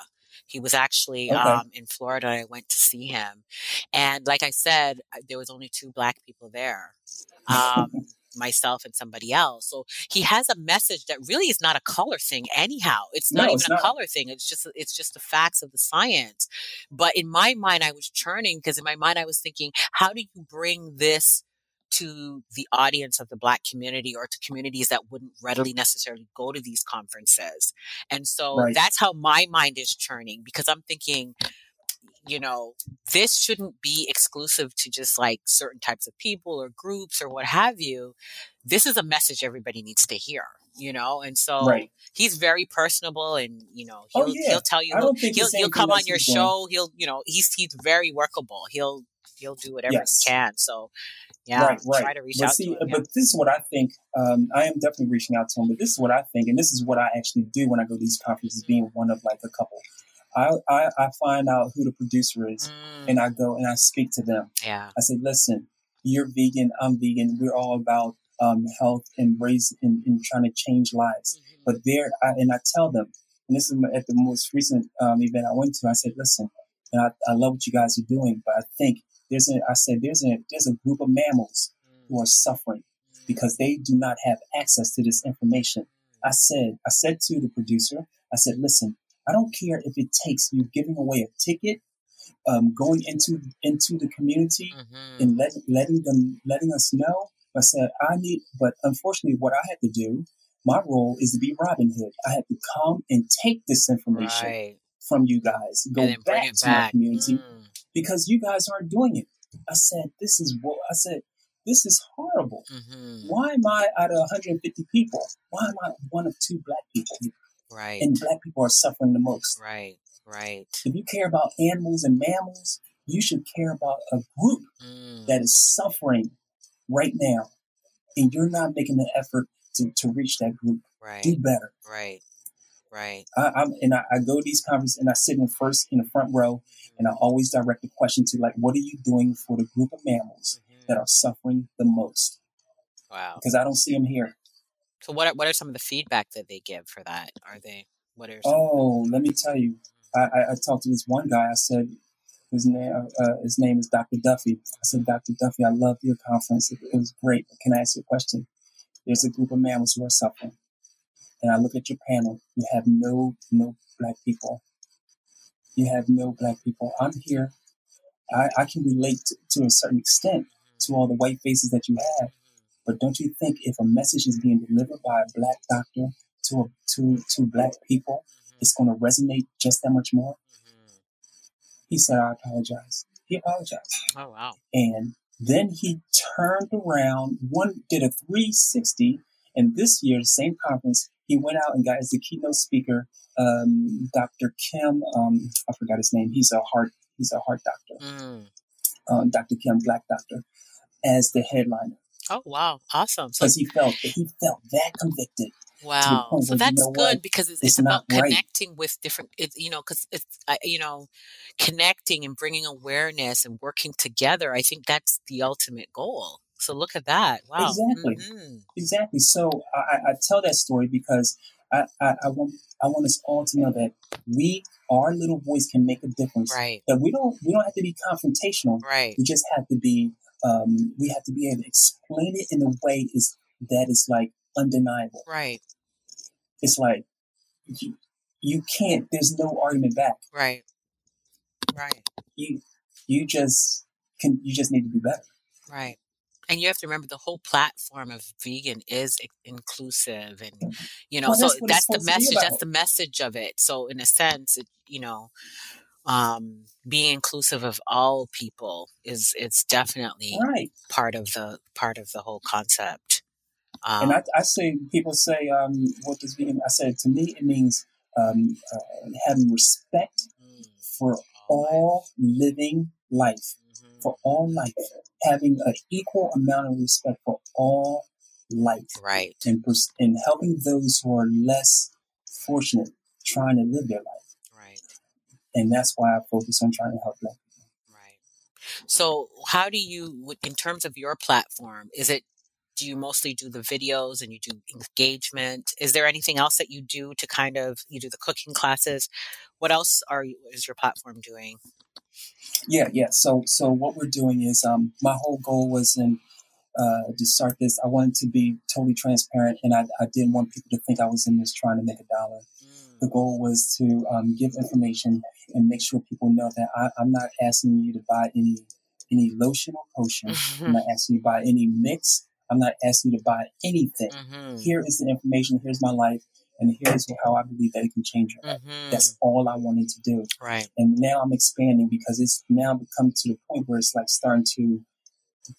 Speaker 1: He was actually okay. um, in Florida. I went to see him, and like I said, there was only two black people there. Um, myself and somebody else. So he has a message that really is not a color thing anyhow. It's not no, even it's a not. color thing. It's just it's just the facts of the science. But in my mind I was churning because in my mind I was thinking, how do you bring this to the audience of the black community or to communities that wouldn't readily necessarily go to these conferences. And so right. that's how my mind is churning because I'm thinking, you know, this shouldn't be exclusive to just like certain types of people or groups or what have you. This is a message everybody needs to hear, you know? And so right. he's very personable and, you know, oh, he'll, oh, yeah. he'll tell you, he'll, he'll, he'll come on your show. He'll, you know, he's, he's very workable. He'll, he'll do whatever yes. he can. So yeah, right, right. try to reach
Speaker 2: but
Speaker 1: out
Speaker 2: see,
Speaker 1: to him.
Speaker 2: But this is what I think. Um, I am definitely reaching out to him, but this is what I think, and this is what I actually do when I go to these conferences, being one of like a couple. I, I, I find out who the producer is mm. and I go and I speak to them.
Speaker 1: Yeah.
Speaker 2: I say, listen, you're vegan, I'm vegan. We're all about um, health and raise and, and, trying to change lives. Mm-hmm. But there, I, and I tell them, and this is at the most recent um, event I went to, I said, listen, and I, I love what you guys are doing, but I think there's a, I said, there's a, there's a group of mammals mm. who are suffering mm. because they do not have access to this information. I said, I said to the producer, I said, listen, I don't care if it takes you giving away a ticket, um, going into into the community mm-hmm. and let, letting them letting us know. I said I need, but unfortunately, what I had to do, my role is to be Robin Hood. I had to come and take this information right. from you guys, go back to back. my community mm. because you guys aren't doing it. I said this is what I said. This is horrible. Mm-hmm. Why am I out of 150 people? Why am I one of two black people?
Speaker 1: Right.
Speaker 2: And black people are suffering the most.
Speaker 1: Right. Right.
Speaker 2: If you care about animals and mammals, you should care about a group mm. that is suffering right now. And you're not making the effort to, to reach that group.
Speaker 1: Right.
Speaker 2: Do better.
Speaker 1: Right. Right.
Speaker 2: I, am and I, I, go to these conferences and I sit in first in the front row and I always direct the question to like, what are you doing for the group of mammals mm-hmm. that are suffering the most?
Speaker 1: Wow.
Speaker 2: Because I don't see them here.
Speaker 1: So what are, what are some of the feedback that they give for that? Are they what are?
Speaker 2: Oh, let me tell you. I, I, I, talked to this one guy. I said his name uh, uh his name is Dr. Duffy. I said, Dr. Duffy, I love your conference. It, it was great. But can I ask you a question? There's a group of mammals who are suffering, and I look at your panel. You have no no black people. You have no black people. I'm here. I, I can relate to, to a certain extent to all the white faces that you have but don't you think if a message is being delivered by a black doctor to a, to to black people, mm-hmm. it's going to resonate just that much more? Mm-hmm. He said, "I apologize." He apologized.
Speaker 1: Oh wow!
Speaker 2: And then he turned around, one did a 360, and this year, the same conference, he went out and got as the keynote speaker, um, Dr. Kim. Um, I forgot his name. He's a heart. He's a heart doctor. Mm. Um, Dr. Kim, black doctor, as the headliner.
Speaker 1: Oh wow, awesome!
Speaker 2: Because so, he felt he felt that convicted.
Speaker 1: Wow, so that's you know good what? because it's, it's, it's about connecting right. with different. It's you know because it's uh, you know connecting and bringing awareness and working together. I think that's the ultimate goal. So look at that! Wow,
Speaker 2: exactly, mm-hmm. exactly. So I, I, tell that story because I, I, I want I want us all to know that we our little voice can make a difference.
Speaker 1: Right.
Speaker 2: That we don't we don't have to be confrontational.
Speaker 1: Right.
Speaker 2: We just have to be um, we have to be able to explain it in a way is that is like undeniable.
Speaker 1: Right.
Speaker 2: It's like you, you can't. There's no argument back.
Speaker 1: Right. Right.
Speaker 2: You you just can. You just need to be better.
Speaker 1: Right. And you have to remember the whole platform of vegan is inclusive, and you know, well, so that's, that's the message. That's the message of it. So, in a sense, it, you know, um, being inclusive of all people is it's definitely
Speaker 2: right.
Speaker 1: part of the part of the whole concept.
Speaker 2: Um, and I, I, say people say, um, "What does being?" I said to me, it means um, uh, having respect mm, for all living life, mm-hmm. for all life, having an equal amount of respect for all life,
Speaker 1: right,
Speaker 2: and and helping those who are less fortunate, trying to live their life. And that's why I focus on trying to help black people.
Speaker 1: Right. So, how do you, in terms of your platform, is it do you mostly do the videos and you do engagement? Is there anything else that you do to kind of you do the cooking classes? What else are you is your platform doing?
Speaker 2: Yeah, yeah. So so what we're doing is um my whole goal was in uh, to start this, I wanted to be totally transparent, and I, I didn't want people to think I was in this trying to make a dollar. The goal was to um, give information and make sure people know that I, am not asking you to buy any any lotion or potion. I'm not asking you to buy any mix. I'm not asking you to buy anything. Mm-hmm. Here is the information. Here's my life. And here's how I believe that it can change your life. Mm-hmm. That's all I wanted to do.
Speaker 1: Right.
Speaker 2: And now I'm expanding because it's now become to the point where it's like starting to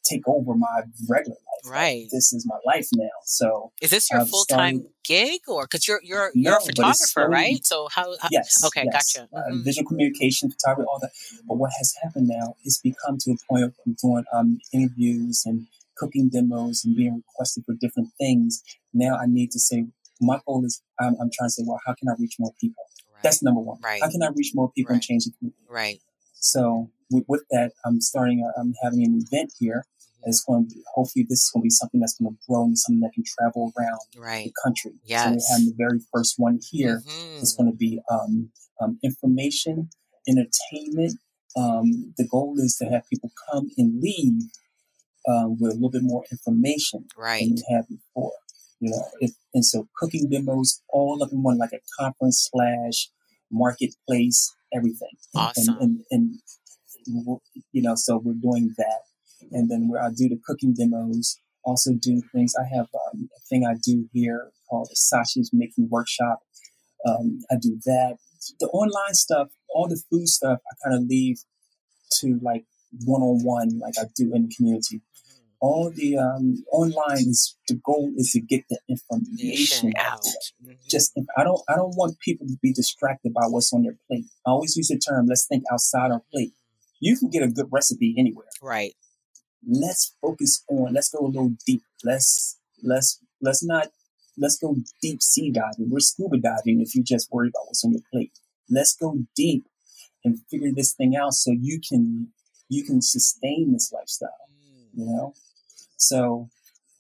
Speaker 2: take over my regular life.
Speaker 1: Right.
Speaker 2: Like, this is my life now. So
Speaker 1: is this your full time gig or because you're you're you're no, a photographer, right? So how, how?
Speaker 2: Yes.
Speaker 1: Okay,
Speaker 2: yes.
Speaker 1: gotcha.
Speaker 2: Uh, mm-hmm. Uh, visual communication, photography, all that. But what has happened now is become to a point of doing um, interviews and cooking demos and being requested for different things. Now I need to say my goal is I'm, I'm trying to say, well, how can I reach more people? Right. That's number one.
Speaker 1: Right.
Speaker 2: How can I reach more people
Speaker 1: right.
Speaker 2: and change the community?
Speaker 1: Right.
Speaker 2: So with, with that, I'm starting. I'm having an event here. It's going to hopefully this is going to be something that's going to grow and something that can travel around
Speaker 1: right.
Speaker 2: the country.
Speaker 1: Yes.
Speaker 2: So we're having the very first one here. Mm-hmm. It's going to be um, um, information, entertainment. Um, the goal is to have people come and leave um, with a little bit more information
Speaker 1: right.
Speaker 2: than we had before. You know, if, and so cooking demos all up in one, like a conference slash marketplace, everything.
Speaker 1: Awesome.
Speaker 2: And, and, and, you know, so we're doing that. And then where I do the cooking demos, also do things. I have um, a thing I do here called the sausage making workshop. Um, I do that. The online stuff, all the food stuff, I kind of leave to like one on one, like I do in the community all the um, online is the goal is to get the information out. Mm-hmm. Just I don't I don't want people to be distracted by what's on their plate. I always use the term let's think outside our plate. You can get a good recipe anywhere.
Speaker 1: Right.
Speaker 2: Let's focus on let's go a little deep. Let's let's let's not let's go deep sea diving. We're scuba diving if you just worry about what's on your plate. Let's go deep and figure this thing out so you can you can sustain this lifestyle. You know, so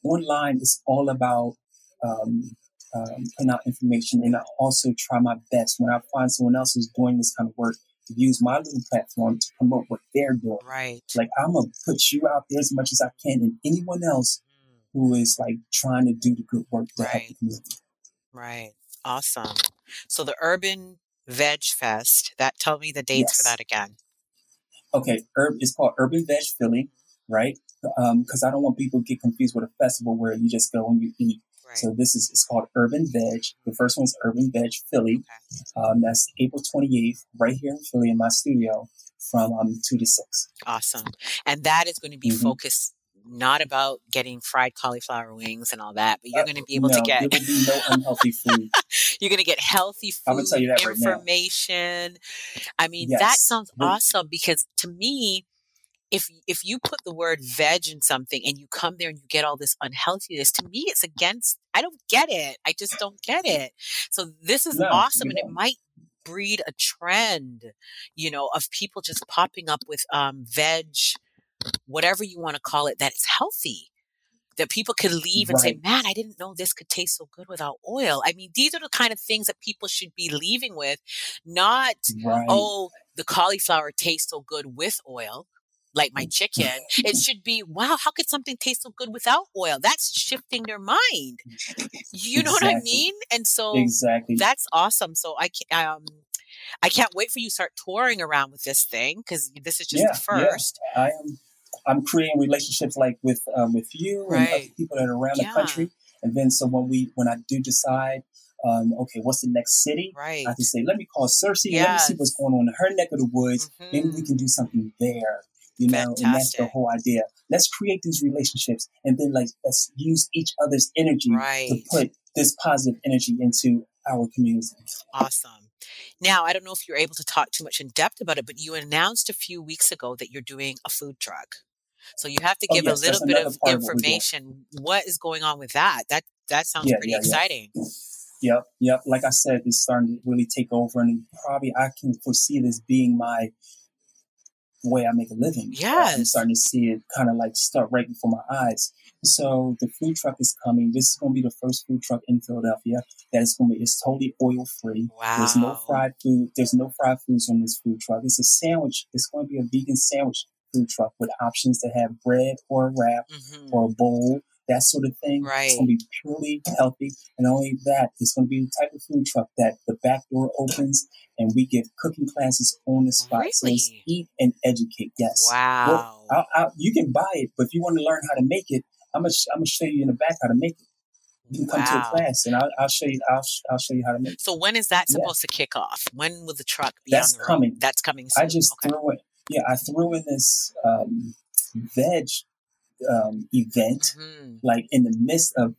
Speaker 2: online is all about um, um, putting out information, and I also try my best when I find someone else who's doing this kind of work to use my little platform to promote what they're doing.
Speaker 1: Right.
Speaker 2: Like I'm gonna put you out there as much as I can, and anyone else mm. who is like trying to do the good work to right. help the community.
Speaker 1: Right. Awesome. So the Urban Veg Fest. That tell me the dates yes. for that again.
Speaker 2: Okay, Urb it's called Urban Veg Philly right? Because um, I don't want people to get confused with a festival where you just go and you eat. Right. So this is it's called Urban Veg. The first one's Urban Veg Philly. Okay. Um, that's April 28th, right here in Philly in my studio from um, 2 to 6.
Speaker 1: Awesome. And that is going to be mm-hmm. focused not about getting fried cauliflower wings and all that, but you're uh, going to be able
Speaker 2: no,
Speaker 1: to get.
Speaker 2: There will be no unhealthy food.
Speaker 1: you're going to get healthy food. I'm tell you that information. Right I mean, yes. that sounds awesome because to me, if if you put the word veg in something and you come there and you get all this unhealthiness to me it's against i don't get it i just don't get it so this is no, awesome and it might breed a trend you know of people just popping up with um veg whatever you want to call it that is healthy that people could leave and right. say, man, I didn't know this could taste so good without oil. I mean, these are the kind of things that people should be leaving with, not, right. oh, the cauliflower tastes so good with oil like my chicken. It should be, wow, how could something taste so good without oil? That's shifting their mind. You know exactly. what I mean? And so
Speaker 2: exactly.
Speaker 1: that's awesome. So I can um I can't wait for you to start touring around with this thing because this is just yeah, the first.
Speaker 2: Yeah. I am I'm creating relationships like with um, with you right. and other people that are around yeah. the country. And then so when we when I do decide um, okay, what's the next city?
Speaker 1: Right.
Speaker 2: I can say, let me call Cersei, yes. let me see what's going on in her neck of the woods. Mm-hmm. Maybe we mm-hmm. can do something there you know, Fantastic. and that's the whole idea. Let's create these relationships and then like let's use each other's energy
Speaker 1: right.
Speaker 2: to put this positive energy into our community.
Speaker 1: Awesome. Now, I don't know if you're able to talk too much in depth about it, but you announced a few weeks ago that you're doing a food truck. So you have to oh, give oh, yes, a little bit of information. What, what is going on with that? That that sounds yeah, pretty yeah, exciting.
Speaker 2: Yeah. Yep, yep. Like I said, it's starting to really take over, and probably I can foresee this being my way I make a living.
Speaker 1: Yeah,
Speaker 2: I'm starting to see it kind of like start right before my eyes. So the food truck is coming. This is going to be the first food truck in Philadelphia that is going to be. It's totally oil free.
Speaker 1: Wow.
Speaker 2: There's no fried food. There's no fried foods on this food truck. It's a sandwich. It's going to be a vegan sandwich food truck with options to have bread or a wrap mm-hmm. or a bowl that sort of thing.
Speaker 1: Right.
Speaker 2: It's going to be purely healthy. And only that, it's going to be the type of food truck that the back door opens and we give cooking classes on the spot.
Speaker 1: Really?
Speaker 2: So it's eat and educate. Yes.
Speaker 1: Wow.
Speaker 2: Well, I'll, I'll, you can buy it, but if you want to learn how to make it, I'm going to I'm gonna show you in the back how to make it. You can come wow. to a class and I'll, I'll, show you. I'll, I'll show you how to make it.
Speaker 1: So when is that supposed yeah. to kick off? When will the truck be?
Speaker 2: That's coming.
Speaker 1: That's coming. Soon.
Speaker 2: I just okay. threw it. Yeah, I threw in this um, veg um, event, mm-hmm. like in the midst of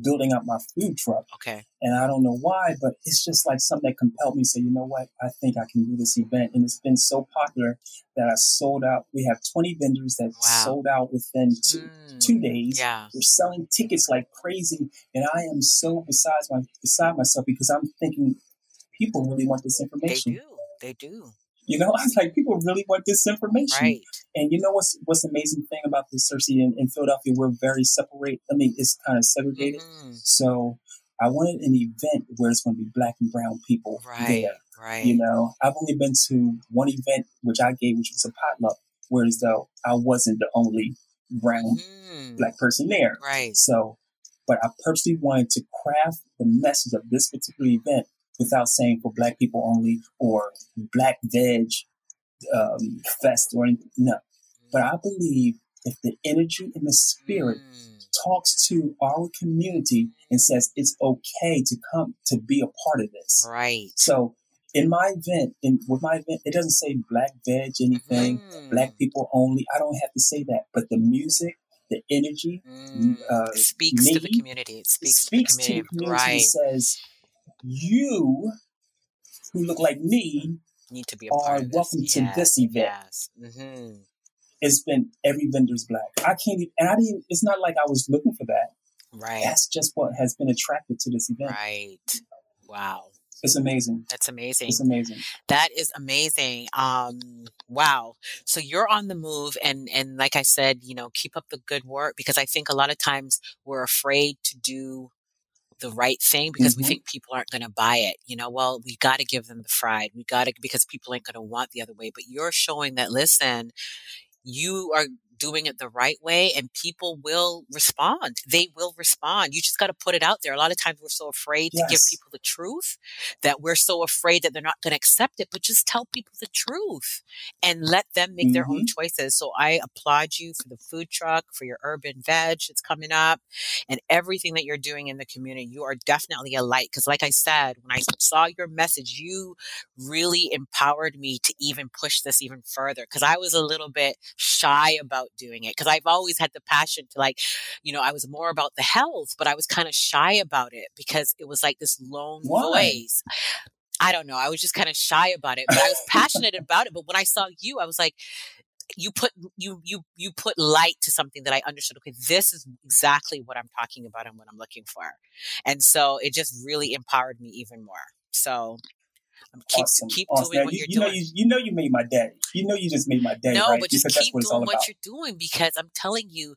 Speaker 2: building up my food truck.
Speaker 1: Okay.
Speaker 2: And I don't know why, but it's just like something that compelled me to say, you know what, I think I can do this event. And it's been so popular that I sold out. We have 20 vendors that wow. sold out within two, mm. two days.
Speaker 1: Yeah.
Speaker 2: We're selling tickets like crazy. And I am so besides my beside myself because I'm thinking people really want this information.
Speaker 1: They do. They do.
Speaker 2: You know, I was like, people really want this information.
Speaker 1: Right.
Speaker 2: And you know what's what's amazing thing about the Cersei in, in Philadelphia? We're very separate. I mean, it's kind of segregated. Mm-hmm. So I wanted an event where it's going to be black and brown people
Speaker 1: right,
Speaker 2: there.
Speaker 1: Right.
Speaker 2: You know, I've only been to one event which I gave, which was a potluck, whereas though I wasn't the only brown mm-hmm. black person there.
Speaker 1: Right.
Speaker 2: So, but I purposely wanted to craft the message of this particular event without saying for black people only or black veg um, fest or anything. No. But I believe if the energy and the spirit mm. talks to our community and says it's okay to come to be a part of this.
Speaker 1: Right.
Speaker 2: So in my event, in with my event, it doesn't say black veg anything, mm. black people only. I don't have to say that. But the music, the energy
Speaker 1: mm. uh, speaks me, to the community. It speaks,
Speaker 2: speaks
Speaker 1: to the community.
Speaker 2: To the community right. says you who look like me
Speaker 1: need to be a are
Speaker 2: welcome
Speaker 1: yes,
Speaker 2: to this event.
Speaker 1: Yes. Mm-hmm.
Speaker 2: It's been every vendor's black. I can't even, and I didn't, it's not like I was looking for that.
Speaker 1: Right.
Speaker 2: That's just what has been attracted to this event.
Speaker 1: Right. Wow.
Speaker 2: It's amazing.
Speaker 1: That's amazing.
Speaker 2: It's amazing.
Speaker 1: That is amazing. Um, wow. So you're on the move and, and like I said, you know, keep up the good work because I think a lot of times we're afraid to do the right thing because mm-hmm. we think people aren't going to buy it. You know, well, we got to give them the fried. We got to, because people ain't going to want the other way. But you're showing that, listen, you are doing it the right way and people will respond. They will respond. You just got to put it out there. A lot of times we're so afraid yes. to give people the truth that we're so afraid that they're not going to accept it, but just tell people the truth and let them make mm-hmm. their own mm-hmm. choices. So I applaud you for the food truck, for your urban veg that's coming up and everything that you're doing in the community. You are definitely a light. Cause like I said, when I saw your message, you really empowered me to even push this even further. Cause I was a little bit shy about doing it because I've always had the passion to like, you know, I was more about the health, but I was kind of shy about it because it was like this lone Why? voice. I don't know. I was just kind of shy about it, but I was passionate about it. But when I saw you, I was like, you put you you you put light to something that I understood. Okay, this is exactly what I'm talking about and what I'm looking for, and so it just really empowered me even more. So keep awesome. keep awesome. doing now, what
Speaker 2: you,
Speaker 1: you're
Speaker 2: you
Speaker 1: doing.
Speaker 2: Know you, you know you made my day. You know you just made my day.
Speaker 1: No,
Speaker 2: right?
Speaker 1: but just
Speaker 2: because
Speaker 1: keep what doing what you're doing because I'm telling you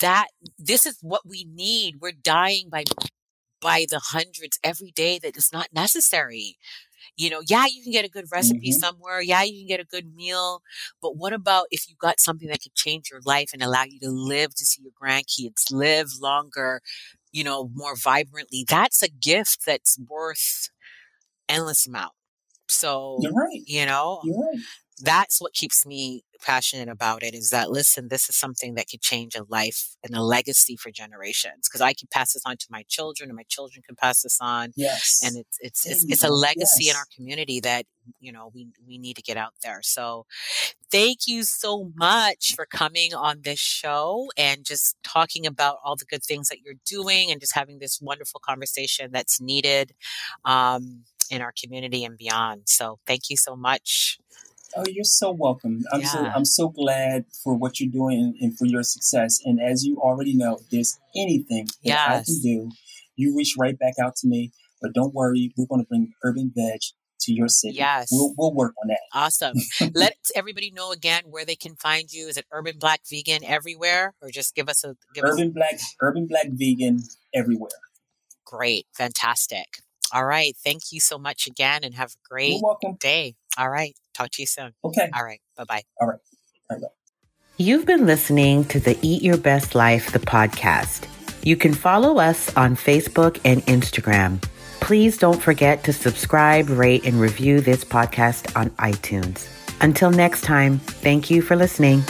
Speaker 1: that this is what we need. We're dying by by the hundreds every day that is not necessary. You know, yeah, you can get a good recipe mm-hmm. somewhere. Yeah, you can get a good meal. But what about if you got something that could change your life and allow you to live to see your grandkids, live longer, you know, more vibrantly? That's a gift that's worth endless amount. So,
Speaker 2: You're right.
Speaker 1: you know,
Speaker 2: You're right.
Speaker 1: that's what keeps me passionate about it is that, listen, this is something that could change a life and a legacy for generations. Cause I can pass this on to my children and my children can pass this on.
Speaker 2: Yes.
Speaker 1: And it's, it's, it's, it's a legacy yes. in our community that, you know, we, we need to get out there. So thank you so much for coming on this show and just talking about all the good things that you're doing and just having this wonderful conversation that's needed. Um, in our community and beyond. So thank you so much.
Speaker 2: Oh, you're so welcome. I'm yeah. so I'm so glad for what you're doing and, and, for your success. And as you already know, if there's anything that yes. I can do, you reach right back out to me. But don't worry, we're going to bring Urban Veg to your city.
Speaker 1: Yes.
Speaker 2: We'll, we'll work on that.
Speaker 1: Awesome. Let everybody know again where they can find you. Is it Urban Black Vegan everywhere or just give us a give
Speaker 2: Urban
Speaker 1: us...
Speaker 2: Black Urban Black Vegan everywhere.
Speaker 1: Great. Fantastic. All right. Thank you so much again and have a great day. All right. Talk to you soon.
Speaker 2: Okay.
Speaker 1: All right. Bye-bye.
Speaker 2: All right. Bye bye.
Speaker 1: You've been listening to the Eat Your Best Life, the podcast. You can follow us on Facebook and Instagram. Please don't forget to subscribe, rate, and review this podcast on iTunes. Until next time, thank you for listening.